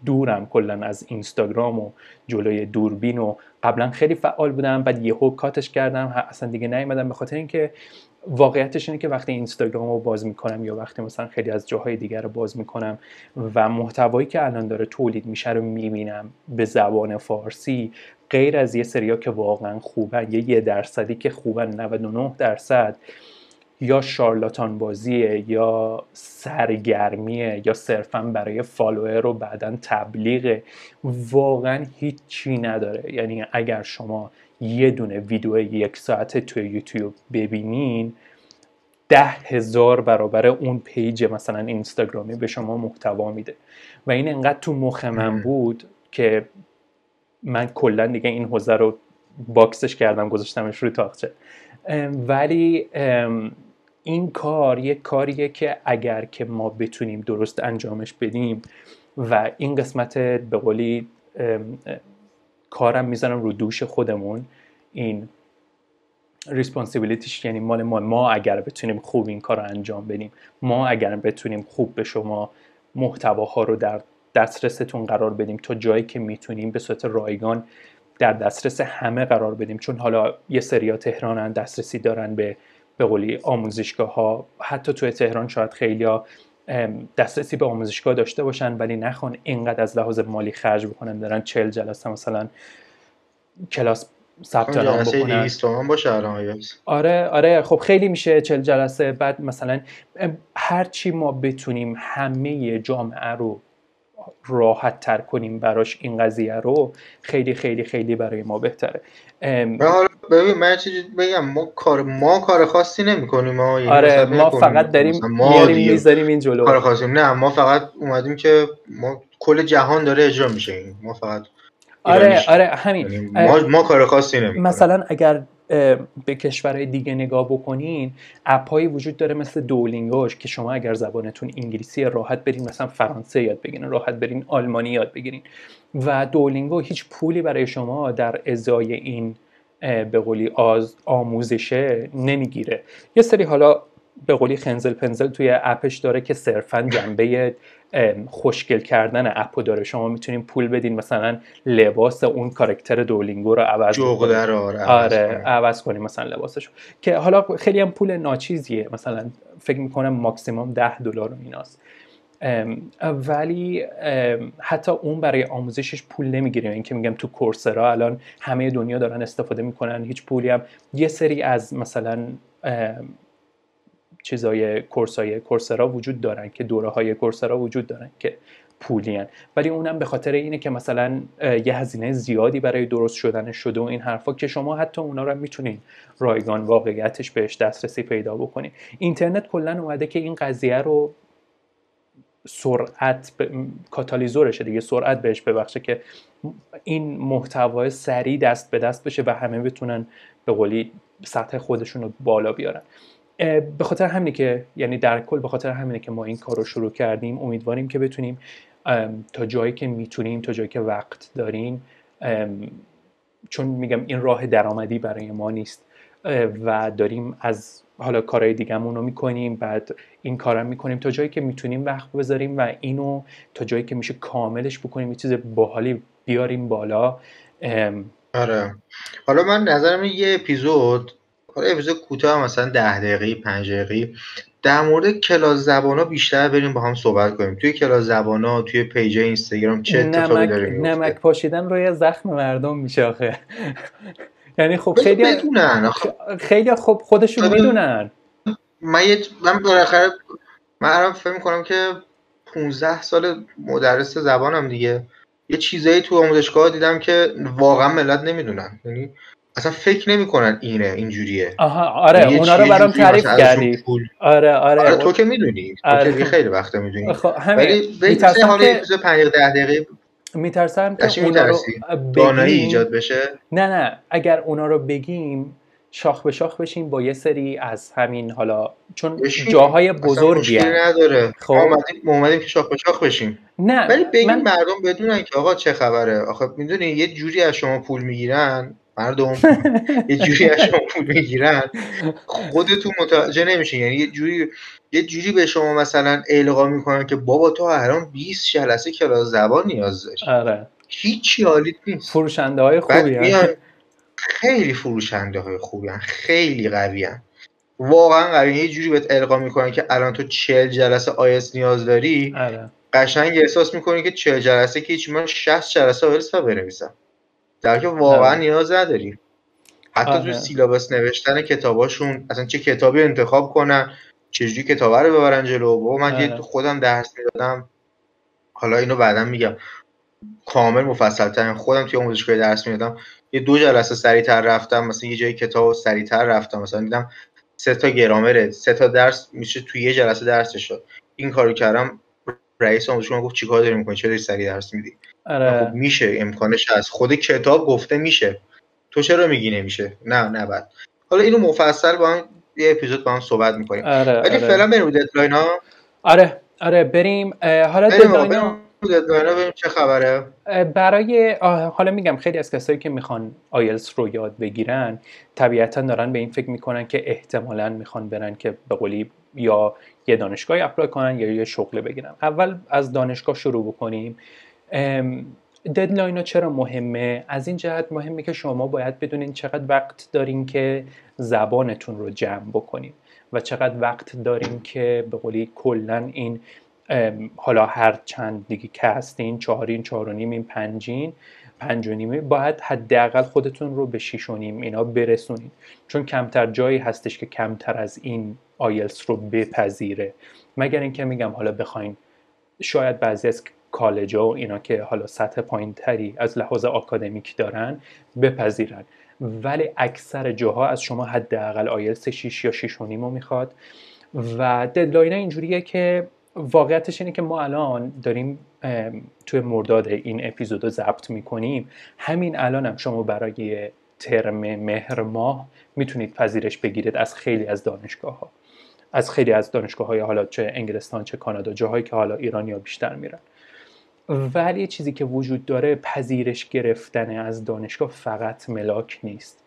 دورم کلا از اینستاگرام و جلوی دوربین و قبلا خیلی فعال بودم بعد یهو کاتش کردم اصلا دیگه نیومدم. به خاطر اینکه واقعیتش اینه که وقتی اینستاگرام رو باز می‌کنم یا وقتی مثلا خیلی از جاهای دیگر رو باز می‌کنم و محتوایی که الان داره تولید میشه رو می‌بینم به زبان فارسی غیر از یه سریا که واقعا خوبن یه یه درصدی که خوبن 99 درصد یا شارلاتان بازیه یا سرگرمیه یا صرفا برای فالوور و بعدا تبلیغ واقعا هیچی نداره. یعنی اگر شما یه دونه ویدیو یک ساعته توی یوتیوب ببینین ده هزار برابر اون پیج مثلا اینستاگرامی به شما محتوا میده. و این انقدر تو مخ من بود که من کلا دیگه این حوزه رو box ش کردم گذاشتمش روی تاخچه. ولی این کار یک کاریه که اگر که ما بتونیم درست انجامش بدیم و این قسمت به قولی کارم می‌زنم رو دوش خودمون. این ریسپانسیبیلیتیش یعنی مال ما. ما اگر بتونیم خوب این کار رو انجام بدیم ما اگر بتونیم خوب به شما محتواها رو در دسترستون قرار بدیم تا جایی که می‌تونیم به صورت رایگان در دسترس همه قرار بدیم. چون حالا یه سریا تهرانن دسترسی دارن به به قولی آموزشگاه ها حتی توی تهران شاید خیلی دسترسی به آموزشگاه داشته باشن ولی نخوان اینقدر از لحاظ مالی خرج بکنن دارن چل جلسه مثلا کلاس ثبت نام بکنن. باشه آره آره خب خیلی میشه چل جلسه. بعد مثلا هر چی ما بتونیم همه جامعه رو راحت تر کنیم براش این قضیه رو خیلی خیلی خیلی برای ما بهتره. حالا ببین من چیزی بگم ما کار ما کار خاصی نمی کنیم ما یعنی آره ما فقط داریم میاریم می‌ذاریم این جلو. کار خاصی نه ما فقط اومدیم که ما کل جهان داره اجرا میشه ما فقط آره آره همین. یعنی ما, ما کار خاصی نمی مثلا اگر به کشورهای دیگه نگاه بکنین اپهایی وجود داره مثل دولینگوش که شما اگر زبانتون انگلیسی راحت برین مثلا فرانسه یاد بگیرین راحت برین آلمانی یاد بگیرین. و دولینگو هیچ پولی برای شما در ازای این به قولی آز آموزشه نمی‌گیره. یه سری حالا به قولی خنزل پنزل توی اپش داره که صرفا جنبه خوشگل کردن اپو داره. شما می‌تونین پول بدین مثلا لباس اون کارکتر دولینگو رو عوض کنیم آره عوض کنیم مثلا لباسش که حالا خیلی هم پول ناچیزیه. مثلا فکر می‌کنم ماکسیموم ده دلار و ایناست. ولی حتی اون برای آموزشش پول نمی‌گیره. این که میگم تو کورسرا الان همه دنیا دارن استفاده می‌کنن. هیچ پولی هم. یه سری از مثلا چیزای کورسای کورسرا وجود دارن که دوره های کورسرا وجود دارن که پولی هن. ولی اونم به خاطر اینه که مثلا یه هزینه زیادی برای درست شدن شده و این حرفا که شما حتی اونا رو می‌تونین رایگان واقعیتش بهش دسترسی پیدا بکنین اینترنت کلا اومده که این قضیه رو سرعت ب... کاتالیزورشه دیگه سرعت بهش ببخشه که این محتوای سریع دست به دست بشه و همه بتونن به قولی سطح خودشون رو بالا بیارن به خاطر همینه که یعنی در کل به خاطر همینه که ما این کار رو شروع کردیم امیدواریم که بتونیم تا جایی که می‌تونیم تا جایی که وقت داریم چون میگم این راه درآمدی برای ما نیست و داریم از حالا کارهای دیگهمون رو می‌کنیم بعد این کارم می‌کنیم تا جایی که می‌تونیم وقت بذاریم و اینو تا جایی که میشه کاملش بکنیم یه چیز باحالی بیاریم بالا آره. حالا من نظرم یه اپیزود حالا اپیزود کوتاه مثلا ده دقیقه پنج دقیقه. در مورد کلاس زبان ها بیشتر بریم با هم صحبت کنیم. توی کلاس زبان ها توی پیج اینستاگرام چه اتفاقی داره نمک پاشیدن روی زخم مردم میشه آخه. <laughs> یعنی خب خیلی بدونن. خیلی خب خودشون می‌دونن. من یه من بالاخره من الان فکر کنم که 15 سال مدرس زبانم دیگه. یه چیزایی تو آموزشگاه دیدم که واقعا ملت نمی‌دونن. یعنی اصلا فکر نمی‌کنن اینه اینجوریه. آها آره اونا رو برام تعریف کردی. آره آره. آره تو که می‌دونی. آره. تو که خیلی وقت می‌دونی. خب ولی میترسم حالا که 5 10 دقیقه میترسم که اونا رو بگیم. ایجاد بشه؟ نه نه. اگر اونا رو بگیم شاخ به شاخ بشیم با یه سری از همین حالا چون جاهای بزرگی نداره. خب. اومدیم اومدیم که شاخ به شاخ بشیم. نه ولی بگیم من... مردم بدونن که آقا چه خبره. آخه می‌دونی یه جوری از شما پول می‌گیرن. مردم یه جوری <laughs> از شما پول می‌گیرن. خودتون متوجه نمیشین. یعنی یه جوری یه جوری به شما مثلا القا می‌کنن که بابا تو الان 20 جلسه کلاس زبان نیاز داری. آره. هیچ حالیت نیست. فروشنده های خوبی خیلی فروشنده های خوبی هن. خیلی قوی هن. واقعا قوی. یه جوری بهت القا می‌کنن که الان تو 40 جلسه آیس نیاز داری. آره. قشنگ احساس می‌کنی که 40 جلسه که هیچ من 60 جلسه آیس بنویسم. در که واقعا آره. نیاز نداری حتی آره. تو سیلابس نوشتن کتاباشون اصلا چه کتابی انتخاب کنن چجوری کتابه رو ببرن جلو؟ با من آره. خودم درس می‌دادم. حالا اینو بعدا میگم. کامل مفصل تر خودم توی آموزشگاه درس می‌دادم. یه دو جلسه سریعتر رفتم مثلا یه جای کتاب سریعتر رفتم. مثلا دیدم سه تا گرامره سه تا درس میشه توی یه جلسه درس شد. این کارو کردم رئیس آموزشگاه گفت چیکار داری می‌کنی؟ چرا سریع درس میدی؟ آره. خب میشه امکانش هست. خود کتاب گفته میشه. تو چرا میگی نمیشه؟ نه نه بعد. حالا اینو مفصل با هم یه اپیزود با هم صحبت می‌کنیم. آره ولی آره. فعلا بریم deadline ها. آره آره بریم. حالا deadline ها بریم چه خبره. برای حالا میگم خیلی از کسایی که می‌خوان آیلتس رو یاد بگیرن طبیعتا دارن به این فکر می‌کنن که احتمالا می‌خوان برن که به قولی یا یه دانشگاهی apply کنن یا یه شغل بگیرن. اول از دانشگاه شروع بکنیم. ددلاین ها چرا مهمه؟ از این جهت مهمه که شما باید بدونین چقدر وقت دارین که زبانتون رو جمع بکنین و چقدر وقت دارین که به قولی کلا این حالا هر چند دیگه که هستین چهارین چهار و نیم پنجین پنج و نیمه باید حداقل خودتون رو به شیش و نیم اینا برسونین. چون کمتر جایی هستش که کمتر از این آیلس رو بپذیره. مگر اینکه میگم حالا بخواین شاید بعضی از کالج و اینا که حالا سطح پایین تری از لحاظ آکادمیک دارن بپذیرن. ولی اکثر جاها از شما حداقل آیلتس 6 یا 6 و نیم می‌خواد. و deadline اینجوریه که واقعیتش اینه که ما الان داریم توی مرداد این اپیزود رو ضبط می‌کنیم. همین الان هم شما برای ترم مهر ماه می‌تونید پذیرش بگیرید از خیلی از دانشگاه ها. از خیلی از دانشگاه های حالا چه انگلستان چه کانادا جاهایی که حالا ایرانیا بیشتر میرن. ولی چیزی که وجود داره پذیرش گرفتن از دانشگاه فقط ملاک نیست.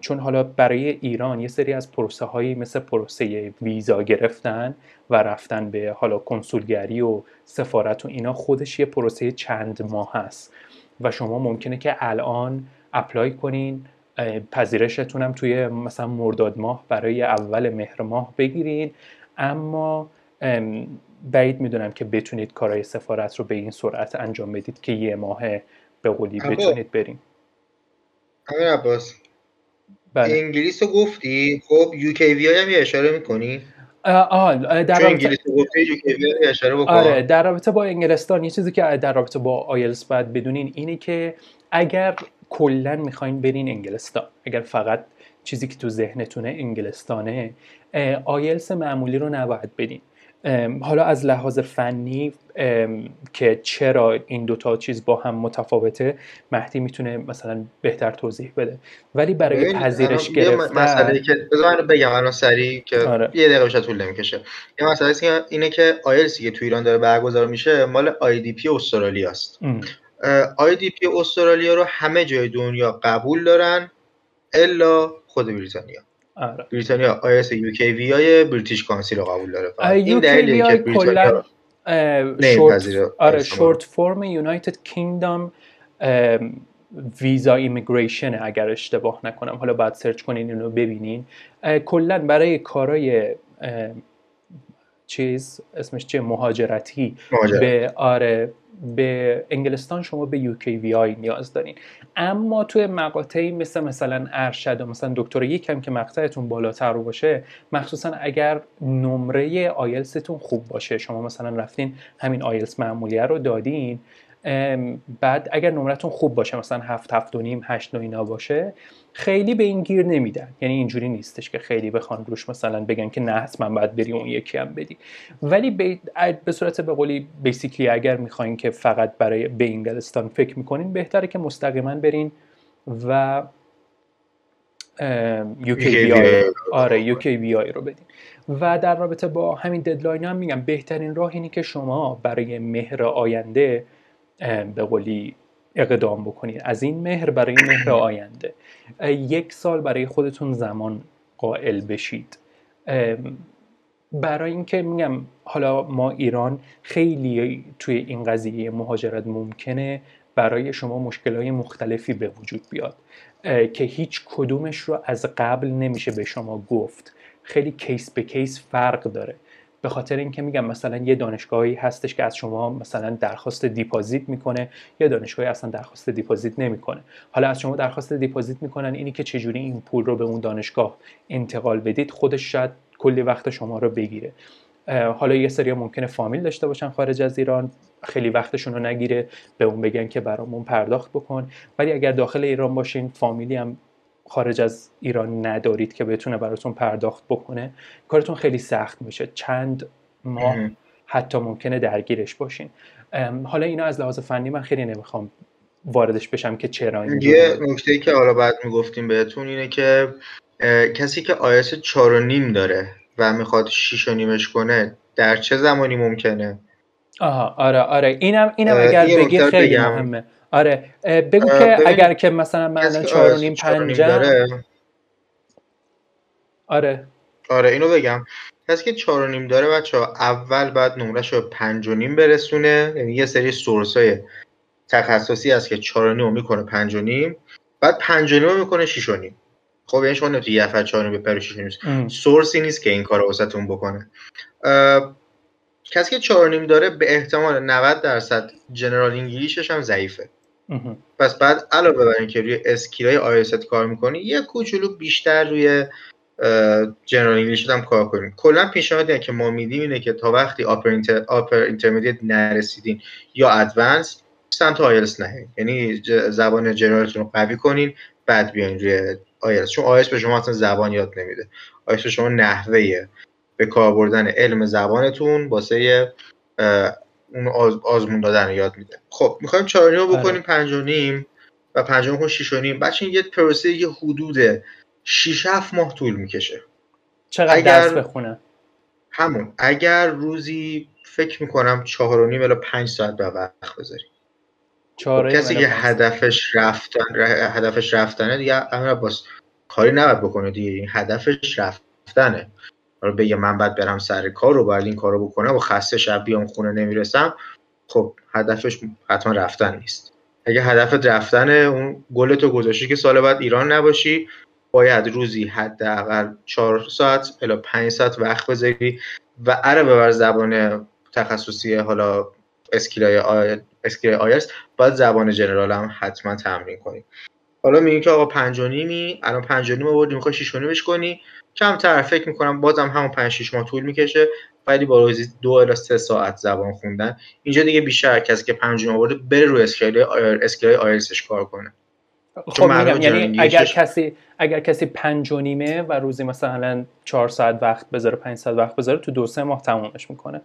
چون حالا برای ایران یه سری از پروسه هایی مثل پروسه ویزا گرفتن و رفتن به حالا کنسولگری و سفارت و اینا خودش یه پروسه چند ماه هست. و شما ممکنه که الان اپلای کنین پذیرشتون هم توی مثلا مرداد ماه برای اول مهر ماه بگیرین. اما بعید می‌دونم که بتونید کارهای سفارت رو به این سرعت انجام بدید که یه ماه به قولی بتونید بریم امیر عباس بله. انگلیس رو گفتی؟ خب یو کی وی هم یه اشاره می‌کنی؟ آه در رابطه... آره در رابطه با انگلستان یه چیزی که در رابطه با آیلس باید بدونین اینه که اگر کلا می‌خواین برین انگلستان اگر فقط چیزی که تو ذهنتونه انگلستانه آیلس معمولی رو نباید بدین. حالا از لحاظ فنی که چرا این دوتا چیز با هم متفاوته مهدی می‌تونه مثلا بهتر توضیح بده. ولی برای پذیرش گرفتن مسئله که بذار بگم الان سریع که آره. یه دقیقه بیشتر طول نمی‌کشه. یه مسئله اینه که آیلسی که تو ایران داره برگزار میشه مال آی دی پی استرالیا است. IDP استرالیا رو همه جای دنیا قبول دارن الا خود بریتانیا. آره. بریتانیا UKVI های British Council رو قبول داره این دلیلی که بریتانیا شورت آره short form United Kingdom Visa Immigration اگر اشتباه نکنم. حالا بعد search کنین اینو ببینین. کلا برای کارای چیز اسمش چه مهاجرتی. به آره به انگلستان شما به یوکی وی آی نیاز دارین. اما توی مقاطعی مثل مثلا ارشد و مثلا دکتر یکم که مقطعتون بالاتر باشه مخصوصا اگر نمره آیلستون خوب باشه شما مثلا رفتین همین آیلس معمولیه رو دادین بعد اگر نمرتون خوب باشه مثلا هفت هفت و نیم هشت و اینا باشه خیلی به این گیر نمیدن. یعنی اینجوری نیستش که خیلی بخوان روش مثلا بگن که نه حتما باید بری اون یکی هم بدی. ولی به, به صورت به قولی بیسیکلی اگر می‌خواین که فقط برای به انگلستان فکر می‌کنین بهتره که مستقیما برین و یوکی آره یوکی رو بدین. و در رابطه با همین ددلاین هم میگم بهترین راه اینه که شما برای مهر آینده به قولی اقدام بکنید. از این مهر برای مهر آینده. یک سال برای خودتون زمان قائل بشید. برای اینکه میگم حالا ما ایران خیلی توی این قضیه مهاجرت ممکنه برای شما مشکلات مختلفی به وجود بیاد. که هیچ کدومش رو از قبل نمیشه به شما گفت. خیلی کیس به کیس فرق داره. به خاطر اینکه میگم مثلا یه دانشگاهی هستش که از شما مثلا درخواست دیپازیت می‌کنه یا دانشگاهی اصلا درخواست دیپازیت نمی‌کنه. حالا از شما درخواست دیپازیت می‌کنن اینی که چجوری این پول رو به اون دانشگاه انتقال بدید خودش شاید کلی وقت شما رو بگیره. حالا یه سری ممکنه فامیل داشته باشن خارج از ایران خیلی وقتشون رو نگیره به اون بگن که برامون پرداخت بکن. ولی اگر داخل ایران باشین فامیلی هم خارج از ایران ندارید که بتونه براتون پرداخت بکنه کارتون خیلی سخت میشه. چند ماه حتی ممکنه درگیرش باشین. حالا اینا از لحاظ فنی من خیلی نمی‌خوام واردش بشم که چرا یه نکته ای که حالا بعد می‌گفتیم بهتون اینه که کسی که آیس چار و نیم داره و می‌خواد شیش و نیمش کنه در چه زمانی ممکنه؟ آها آره آره. اینم اینم اگر بگی خیلی مهمه. آره. بگو که اگر که مثلا من الان چهار و نیم آره. آره اینو بگم. کسی که چهار و نیم داره بچه ها اول بعد نمرش رو پنج و نیم برسونه. یعنی یه سری سورس های تخصصی هست که چهار و نیم می‌کنه پنج و نیم. بعد پنج و نیم می‌کنه شیش و نیم. خب یعنی شما نمی‌تونی یه چهار نیم به شیش نیم. سورسی نیست که این کار رو بکنه. کسی که چهار نیم داره به احتمال 90 درصد جنرال انگلیشش هم ضعیفه. پس بعد علاوه بر اینکه روی اسکیلای آیست کار می‌کنی یه کوچولو بیشتر روی general English هم کار کنیم کلا پیشنهادی که ما میدیم اینه که تا وقتی upper intermediate نرسیدین یا advanced سمت آیلتس نه یعنی زبان general تون رو قوی کنین بعد بیاین روی آیلتس چون آیلتس به شما اصلا زبان یاد نمیده. آیلتس به شما نحوه به کار بردن علم زبانتون واسه اون آزمون دادن یاد میده. خب می‌خوایم چهار آره. بکنیم پنج و نیم و پنج و شیش و نیم. بچه یه پروسه یه حدود 6 7 ماه طول می‌کشه. چقدر اگر... درس بخونه؟ همون. اگر روزی فکر می‌کنم چهار و نیم الا پنج ساعت به وقت بذاری خب کسی که هدفش رفتن هدفش رفتنه دیگه امیر باز کاری نباید بکنه دیگه. این هدفش رفتنه. رو بگه من بعد برم سر کار رو باید این کارو بکنم و خسته شب بیام خونه نمی‌رسم خب هدفش حتما رفتن نیست. اگه هدفت رفتن اون گلتو گذاشتی که سال بعد ایران نباشی باید روزی حداقل چهار ساعت الی پنج ساعت وقت بذاری و اره ببر زبان تخصصی حالا skill ای skill ای آیلتس باید زبان general هم حتما تمرین کنی. حالا میگی که آقا پنج و نیمی الان پنج و نیم آوردی می‌خوای شیش و نیمش کنی؟ کمتر فکر می‌کنم بازم همون 5 6 ماه طول می‌کشه ولی با روزی دو الی سه ساعت زبان خوندن. اینجا دیگه بیشتر کسی که 5 آورده بره روی skill skill آیلتسش کار کنه. خب میگم یعنی اگر کسی اگر کسی پنج و نیمه و روزی مثلا 4 ساعت وقت بذاره 5 ساعت وقت بذاره تو دو سه ماه تمومش می‌کنه.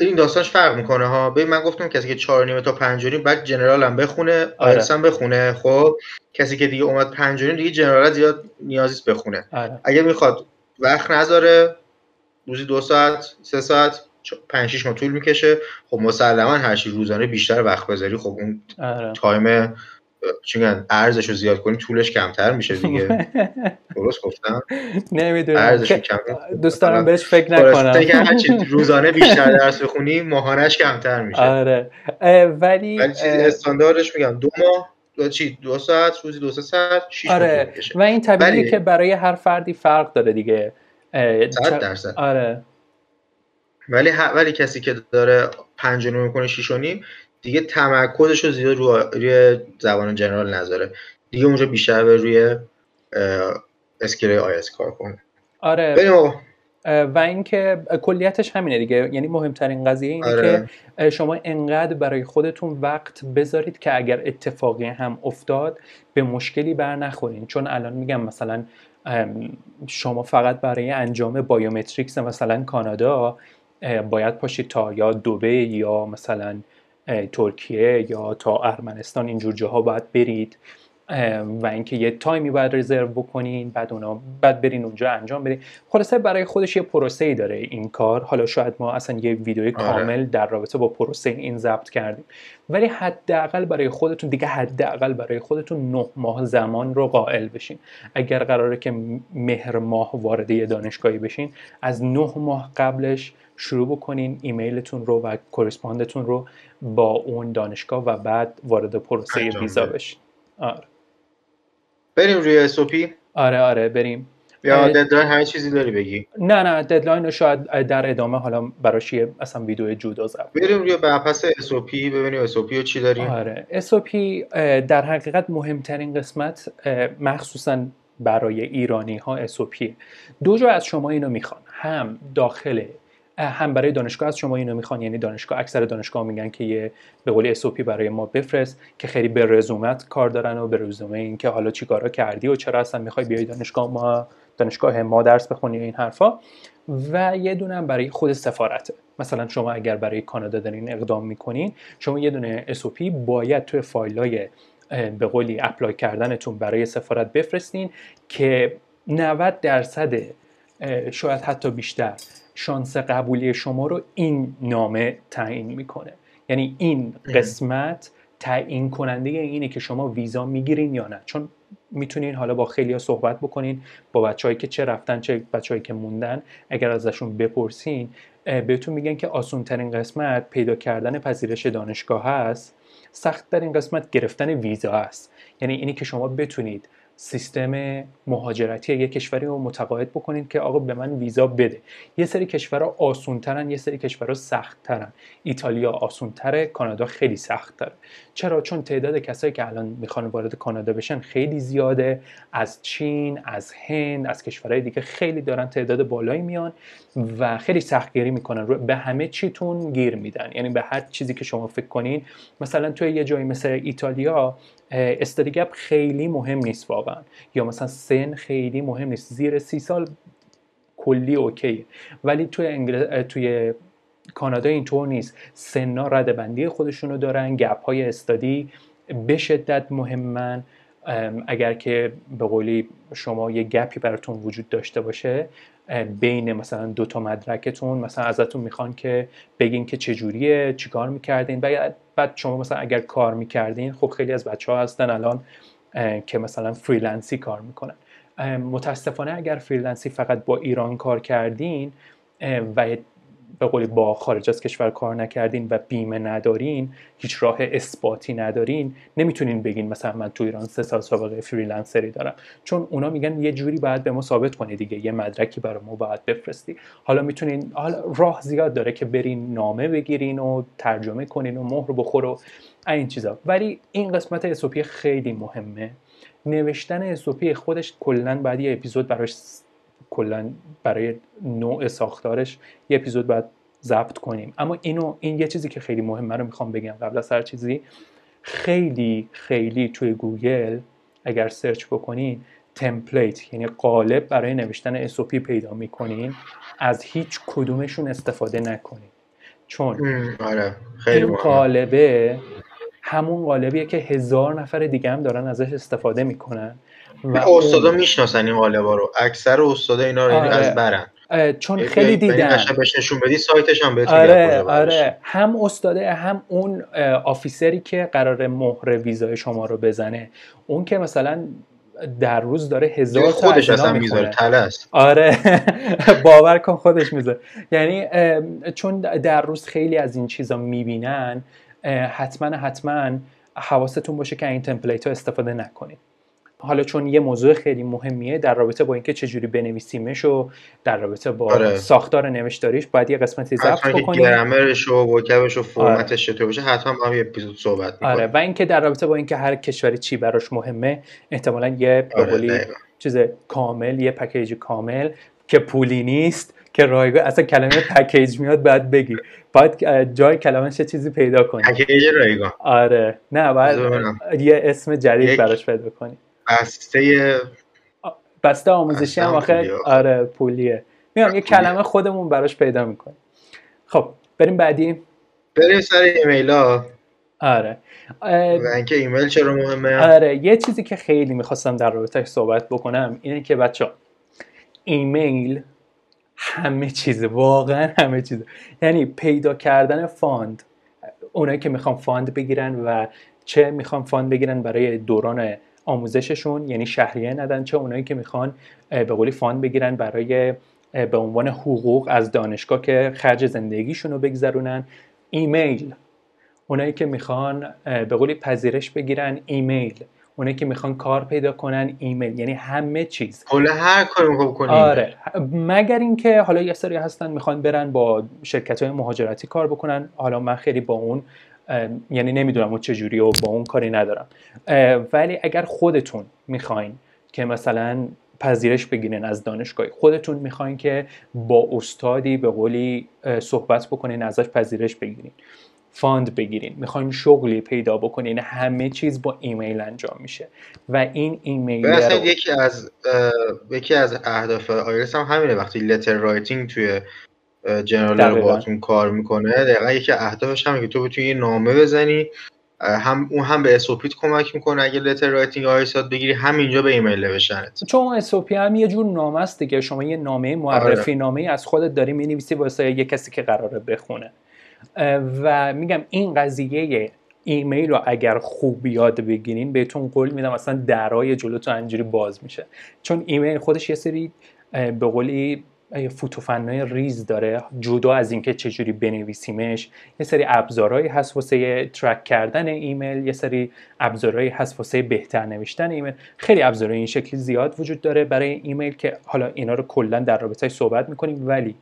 این داستانش فرق می‌کنه ها ببین من گفتم کسی که 4 نیمه تا 5 نیم بعد general هم بخونه آره. هم بخونه خب کسی که دیگه اومد 5 نیم دیگه general زیاد نیازیست بخونه آره. اگه می‌خواد وقت نذاره روزی دو ساعت سه ساعت 5 6 ماه طول می‌کشه خب مسلما هر چی روزانه بیشتر وقت بذاری خب اون آره. تایم چون ارزش رو زیاد کنی طولش کمتر میشه دیگه. <laughs> درست گفتم؟ نمی‌دونم. ارزش کم دوست دارم بهش فکر نکنم. <laughs> روزانه بیشتر درس بخونی ماهانش کمتر میشه. آره. ولی ولی استانداردش میگم دو ماه دو چی؟ دو ساعت روزی دو ساعت شیش آره. و این طبیعیه که برای هر فردی فرق داره دیگه. صد درصد. آره. ولی ولی کسی که داره پنج می‌کنه شیش و نیم دیگه تمرکزش رو زیاد روی زبان جنرال نذاره. دیگه اونجا بیشتر به روی اسکیل آیس کار کنه. آره. بریم و اینکه کلیتش همینه دیگه. یعنی مهمترین قضیه اینه آره. که شما انقدر برای خودتون وقت بذارید که اگر اتفاقی هم افتاد به مشکلی بر نخورین. چون الان میگم مثلا شما فقط برای انجام biometrics مثلا کانادا باید پاشید تا یا دوبی یا مثلا ترکیه یا تا ارمنستان اینجور جاها باید برید و اینکه یه تایمی باید رزرو بکنین بعد اونا بعد برین اونجا انجام بدین. خلاصه برای خودش یه پروسه ای داره این کار. حالا شاید ما اصلا یه ویدیوی آره. کامل در رابطه با پروسه این ضبط کردیم. ولی حداقل برای خودتون دیگه حداقل برای خودتون نه ماه زمان رو قائل بشین. اگر قراره که مهر ماه وارد یه دانشگاهی بشین از نه ماه قبلش شروع بکنین ایمیلتون رو و correspond تون رو با اون دانشگاه و بعد وارد پروسه ویزا بشین. آره. بریم روی SOP آره آره بریم. یا deadline همه چیزی داری بگی. نه نه deadline رو شاید در ادامه حالا براش یه اصلا ویدیو جدا زد. بریم روی بحث اسوپی ببینیم اسوپی رو چی داریم. آره. اسوپی در حقیقت مهمترین قسمت مخصوصا برای ایرانی ها اسوپی دو جا از شما اینو می‌خوان. هم داخل هم برای دانشگاه از شما اینو می‌خوان یعنی دانشگاه اکثر دانشگاه میگن که یه به قولی اسوپی برای ما بفرست که خیلی به رزومت کار دارن و به رزومه این که حالا چیکارا کردی و چرا اصلا می‌خوای بیای دانشگاه ما دانشگاه ما درس بخونی این حرفا. و یه دونه هم برای خود سفارته. مثلا شما اگر برای کانادا دارین اقدام می‌کنین شما یه دونه اسوپی باید توی فایلای به قولی اپلای کردنتون برای سفارت بفرستین که 90 درصد شاید حتی بیشتر شانس قبولی شما رو این نامه تعیین می‌کنه. یعنی این قسمت تعیین کننده اینه که شما ویزا می‌گیرین یا نه. چون می‌تونین حالا با خیلی ها صحبت بکنین با بچههایی که چه رفتن چه بچههایی که موندن. اگر ازشون بپرسین بهتون میگن که آسون ترین قسمت پیدا کردن پذیرش دانشگاه هست. سخت ترین قسمت گرفتن ویزا هست. یعنی اینی که شما بتونید سیستم مهاجرتی یک کشوری رو متقاعد بکنید که آقا به من ویزا بده. یه سری کشورها آسونترن یه سری کشورها سختترن. ایتالیا آسونتره کانادا خیلی سختتره. چرا؟ چون تعداد کسایی که الان می‌خوان وارد کانادا بشن خیلی زیاده. از چین از هند از کشورهای دیگه خیلی دارن تعداد بالایی میان و خیلی سختگیری می‌کنن. به همه چیتون گیر میدن. یعنی به هر چیزی که شما فکر کنین. مثلا توی یه جایی مثل ایتالیا استادی گپ خیلی مهم نیست واقعا. یا مثلا سن خیلی مهم نیست. زیر سی سال کلی اوکی. ولی توی انگل... توی کانادا اینطور نیست. سنا رده بندی خودشونو دارن gap های استادی به شدت مهمن. اگر که به قولی شما یه gap ی براتون وجود داشته باشه بین مثلا دو تا مدرکتون مثلا ازتون می‌خوان که بگین که چجوریه چیکار می‌کردین. بعد شما مثلا اگر کار می‌کردین خب خیلی از بچه ها هستن الان که مثلا freelance ی کار می‌کنن. متاسفانه اگر freelance ی فقط با ایران کار کردین و به قولی با خارج از کشور کار نکردین و بیمه ندارین هیچ راه اثباتی ندارین نمی‌تونین بگین مثلا من تو ایران سه سال سابقه freelancer ی دارم. چون اونا میگن یه جوری باید به ما ثابت کنی دیگه یه مدرکی برای ما باید بفرستی. حالا می‌تونین حالا راه زیاد داره که برین نامه بگیرین و ترجمه کنین و مهر بخور و این چیزا. ولی این قسمت SOP خیلی مهمه. نوشتن SOP خودش کلا بعد یه اپیزود براش کلا برای نوع ساختارش یه اپیزود باید ضبط کنیم. اما اینو این یه چیزی که خیلی مهمه رو می‌خوام بگم قبل از هر چیزی خیلی خیلی توی گوگل اگر search بکنین template یعنی قالب برای نوشتن SOP پیدا می‌کنین از هیچ کدومشون استفاده نکنین. چون آره خیلی این قالبه همون قالبیه که هزار نفر دیگه هم دارن ازش استفاده می‌کنن. و استادا می‌شناسن این قالبا رو. اکثر استادا اینا رو آره. از برن. چون خیلی دیدن. بهش نشون بدی سایتش هم بهتون آره آره. هم استاده هم اون آفیسری که قرار مهر ویزای شما رو بزنه. اون که مثلا در روز داره هزار تا خودش اصلا می‌ذاره تلس. آره. <laughs> باور کن خودش می‌ذاره. یعنی چون در روز خیلی از این چیزا می‌بینن حتما حتما حواستون باشه که این تمپلیت ها استفاده نکنید. حالا چون یه موضوع خیلی مهمیه در رابطه با اینکه چجوری بنویسیمش و در رابطه با آره. ساختار نوشتاریش باید یه قسمتی ضبط بکنیم. گرامرش و وکبش و فرمتش چطور باشه حتما با هم یه اپیزود صحبت می‌کنیم. آره و اینکه در رابطه با اینکه هر کشوری چی براش مهمه احتمالا یه آره چیز کامل یه پکیج کامل که پولی نیست که رایگان اصلا کلمه پکیج میاد بعد بگی. باید جای کلمه چه چیزی پیدا کنی. پکیج رایگان. آره. نه باید یه اسم جدید براش پیدا کنی. بسته بسته آموزشی هم آخه آره پولیه. میام یه کلمه خودمون براش پیدا می‌کنیم. خب بریم بعدی. بریم سر ایمیل ها. آره. و اینکه ایمیل چرا مهمه؟ آره یه چیزی که خیلی می‌خواستم در رابطه صحبت بکنم اینه که بچه ایمیل همه چیزه واقعا همه چیزه یعنی پیدا کردن fund. اونایی که می‌خوان fund بگیرن و چه می‌خوان fund بگیرن برای دوران آموزششون یعنی شهریه ندن چه اونایی که می‌خوان به قولی fund بگیرن برای به عنوان حقوق از دانشگاه که خرج زندگیشون رو بگذرونن. ایمیل. اونایی که می‌خوان به قولی پذیرش بگیرن ایمیل. اونایی که می‌خوان کار پیدا کنن ایمیل. یعنی همه چیز. حالا هر کاری می‌خوان کنی. آره. مگر اینکه حالا یه سری هستن می‌خوان برن با شرکت های مهاجرتی کار بکنن. حالا من خیلی با اون یعنی نمی‌دونم اون چجوری و با اون کاری ندارم. ولی اگر خودتون می‌خواین که مثلا پذیرش بگیرین از دانشگاه خودتون می‌خواین که با استادی به قولی صحبت بکنین ازش پذیرش بگیرین fund بگیرین می‌خواین شغلی پیدا بکنین همه چیز با ایمیل انجام میشه. و این ایمیل رو... یکی از یکی از اهداف آیلتس هم همینه. وقتی letter writing توی General رو باتون کار می‌کنه. دقیقا یکی اهدافش همینه که تو بتونی یه نامه بزنی هم اون هم به SOP ت کمک می‌کنه. اگه letter writing آیلتس یاد بگیری همینجا به ایمیل نوشتنت. چون SOP هم یه جور نامه است دیگه. شما یه نامه معرفی آره. نامه از خودت داری می‌نویسی واسه یه کسی که قراره بخونه. و میگم این قضیه ایمیل رو اگر خوب یاد بگیرین بهتون قول میدم اصلا درای جلوتون اینجوری باز میشه. چون ایمیل خودش یه سری به قولی فوت و فنای ریز داره. جدا از اینکه چجوری بنویسیمش. یه سری ابزارهایی هست واسه track کردن ایمیل. یه سری ابزارهایی هست واسه بهتر نوشتن ایمیل. خیلی ابزارهای این شکلی زیاد وجود داره برای ایمیل که حالا اینا رو کلا در رابطه صحبت می‌کنیم ولی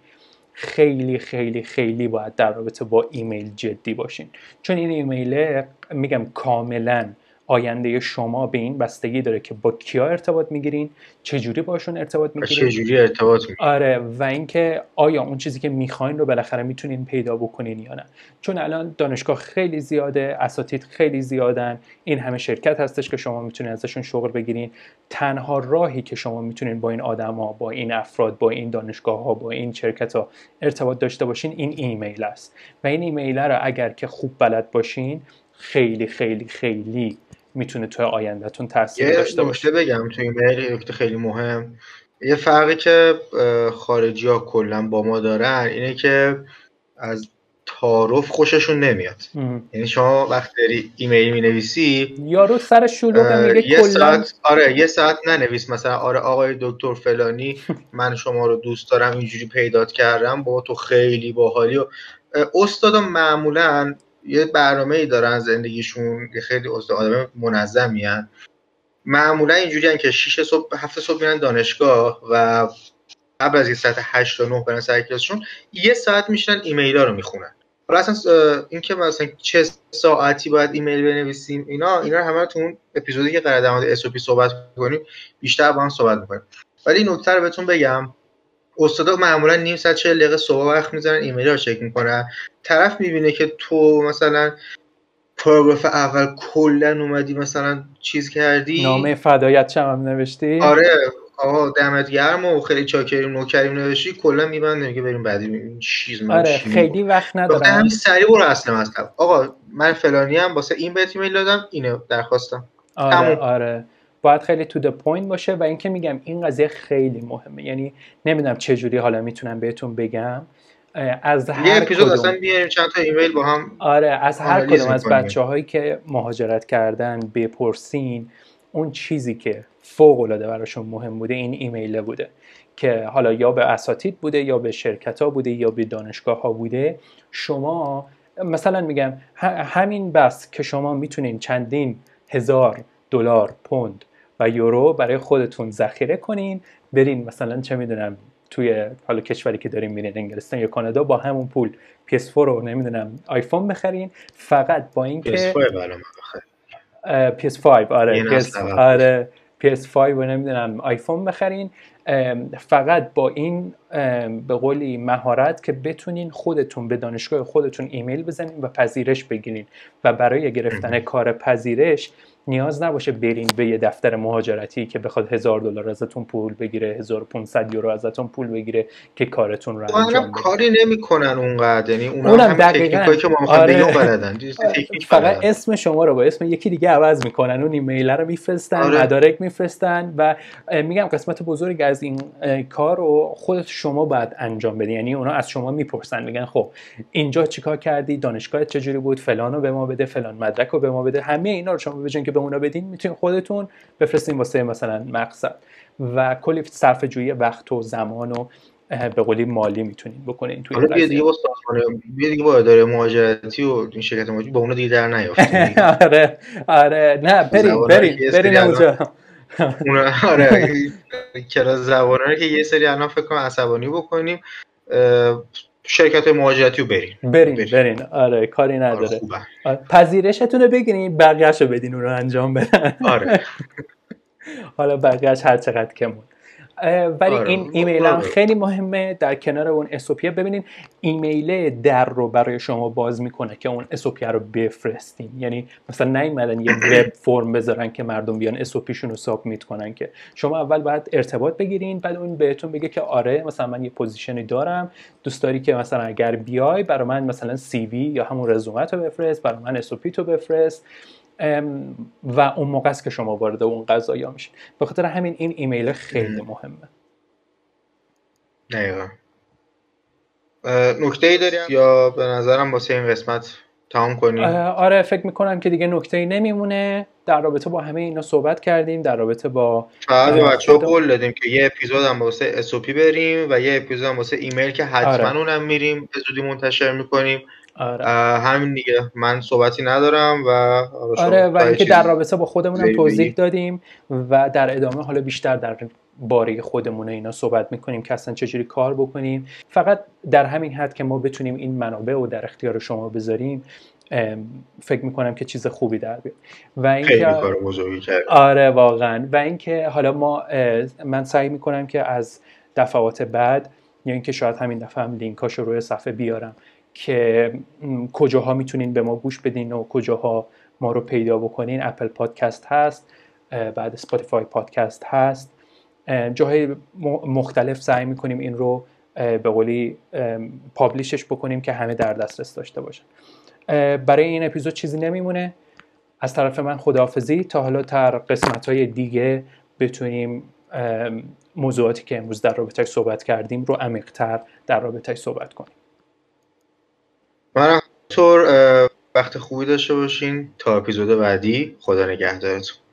خیلی خیلی خیلی باید در رابطه با ایمیل جدی باشین. چون این ایمیل میگم کاملا آینده شما به این بستگی داره که با کیا ارتباط می‌گیرین؟ چجوری باشون ارتباط می‌گیرین؟ چجوری ارتباط می‌گیرین؟ آره و اینکه آیا اون چیزی که می‌خواین رو بالاخره می‌تونین پیدا بکنین یا نه. چون الان دانشگاه خیلی زیاده اساتید خیلی زیادن این همه شرکت هستش که شما می‌تونین ازشون شغل بگیرین. تنها راهی که شما می‌تونین با این آدما با این افراد با این دانشگاه ها با این شرکت ها ارتباط داشته باشین این ایمیل است. و این ایمیل رو اگر که خوب بلد باشین خیلی خیلی خیلی می‌تونه توی آیندهتون تاثیر داشته باشه. بگم توی این نکته خیلی مهم. یه فرقی که خارجی ها کلا با ما دارن اینه که از تعارف خوششون نمیاد. یعنی شما وقتی داری ایمیل می نویسی یارو سر شلوغ میگه یه ساعت آره یه ساعت ننویس. مثلا آره آقای دکتر فلانی <laughs> من شما رو دوست دارم اینجوری پیدات کردم با تو خیلی باحالی و استادا معمولا یه برنامه ای دارن زندگیشون یه خیلی آدم منظمی هن. معمولا اینجوری که 6 صبح هفته صبح میرن دانشگاه و قبل از یه ساعت 8 تا 9 برن سر کلاسشون یه ساعت میشن ایمیل ها رو می‌خونن حالا اصلا اینکه مثلا چه ساعتی باید ایمیل بنویسیم اینا اینا همه تو اون اپیزودی که قرار در مورد SOP صحبت کنیم بیشتر با هم صحبت می‌کنیم ولی این نکته رو بهتون بگم استادا معمولا نیم ساعت 40 دقیقه صبح وقت می‌ذارن ایمیل رو چک می‌کنن. طرف می‌بینه که تو مثلا پاراگراف اول کلا اومدی مثلا چیز کردی. نامه فدایت چم هم نوشتی؟ آره. آقا دمت گرم و خیلی چاکریم نوکریم نوشتی کلا میبنده میگه بریم بعدی این چیز من آره خیلی وقت ندارم. همین سریع برو اصلا مطلب. آقا من فلانی هم واسه این بهت ایمیل دادم اینو درخواستم. آره همون. آره. باید خیلی to point باشه و اینکه میگم این قضیه خیلی مهمه. یعنی نمی‌دونم چه جوری حالا می‌تونم بهتون بگم. از هر یه اپیزود اصلا بیاریم چند تا ایمیل با هم آره از هر کدوم از بچه هایی که مهاجرت کردن بپرسین اون چیزی که فوق العاده براشون مهم بوده این ایمیل بوده که حالا یا به اساتید بوده یا به شرکت ها بوده یا به دانشگاه ها بوده. شما مثلا میگم همین بس که شما می‌تونین چندین هزار دلار پوند و یورو برای خودتون ذخیره کنین. برین مثلا چه می‌دونم توی حالا کشوری که داریم میرین انگلستان یا کانادا با همون پول PS4 رو نمی‌دونم آیفون بخرین. فقط با اینکه PS5 آره PS آره PS5 و نمی‌دونم آیفون بخرین. فقط با این به قولی مهارت که بتونین خودتون به دانشگاه خودتون ایمیل بزنین و پذیرش بگیرین. و برای گرفتن کار پذیرش نیاز نباشه برین به یه دفتر مهاجرتی که بخواد هزار دلار ازتون پول بگیره 1500 یورو ازتون پول بگیره که کارتون رو انجام بده. کاری نمی‌کنن اونقدر یعنی اونا اونم هم دقیقاً. که ما آره. بلدن. فقط اسم شما رو با اسم یکی دیگه عوض می‌کنن. اون ایمیل رو میفرستن آره. مدارک میفرستن و میگم قسمت بزرگ از این کار رو خودت شما باید انجام بدی. یعنی اونا از شما می‌پرسن میگن خب اینجا چیکار کردی؟ دانشگاه چجوری بود؟ فلانو به ما بده فلان مدرک رو به ما بده. همه اینا رو شما بجن که به اونا بدین می‌تونین خودتون بفرستین واسه مثلا مقصد. و کلی صرف جویی وقت و زمان و به قولی مالی می‌تونین بکنین توی حالا بیا دیگه با بیا دیگه با اداره مهاجرتی و این شرکت مهاجرتی با اونو دیگه در نیافتین <laughs> آره آره. نه بریم بریم بریم اونجا. آره کلاس زبانه که یه سری الان فکر کنم عصبانی بکنیم. شرکت مهاجرتی رو برین. برین برین. آره کاری آره، نداره. آره پذیرشتون رو بگیرین بقیهش رو بدین اون رو انجام بدن. آره. <laughs> حالا بقیهش هر چقدر که ولی آره. این ایمیل هم خیلی مهمه. در کنار اون SOP یه ببینید ایمیل در رو برای شما باز می‌کنه که اون SOP یه رو بفرستین. یعنی مثلا نیومدن یه <clears throat> web form بذارن که مردم بیان SOP شون رو submit کنن که. شما اول باید ارتباط بگیرین بعد اون بهتون بگه که آره مثلا من یه position ی دارم. دوست داری که مثلا اگر بیای برای من مثلا CV یا همون رزومت رو بفرست برای من SOP تو بفرست. و اون موقع است که شما وارد اون قضایا میشین. به خاطر همین این ایمیل خیلی مهمه. دقیقا. نکته ای داری یا به نظرم واسه این قسمت تمام کنیم آره فکر می‌کنم که دیگه نکته ای نمیمونه. در رابطه با همه اینا صحبت کردیم. در رابطه با فقط بچه ها قول دادیم که یه اپیزود هم واسه SOP بریم و یه اپیزود هم واسه ایمیل که حتما آره. اونم میریم. به زودی منتشر می‌کنیم. آره. همین دیگه. من صحبتی ندارم و آره و اینکه در رابطه با خودمون هم توضیح دادیم و در ادامه حالا بیشتر در باره خودمون اینا صحبت می‌کنیم که اصلا چجوری کار بکنیم. فقط در همین حد که ما بتونیم این منابع رو در اختیار شما بذاریم فکر می‌کنم که چیز خوبی در بیاد. و اینکه کار بزرگی آره واقعا. و اینکه حالا ما من سعی می‌کنم که از دفعات بعد یا اینکه شاید همین دفعه هم لینکاشو روی صفحه بیارم که کجاها می‌تونین به ما گوش بدین و کجاها ما رو پیدا بکنین. Apple Podcast هست بعد Spotify Podcast هست. جاهای مختلف سعی می‌کنیم این رو به قولی publish ش بکنیم که همه در دسترس داشته باشن. برای این اپیزود چیزی نمیمونه. از طرف من خداحافظی. تا حالا در قسمت های دیگه بتونیم موضوعاتی که امروز در رابطه صحبت کردیم رو عمیقتر در رابطه صحبت کنیم. من طور وقت خوبی داشته باشین تا اپیزود بعدی. خدا نگهدارتون.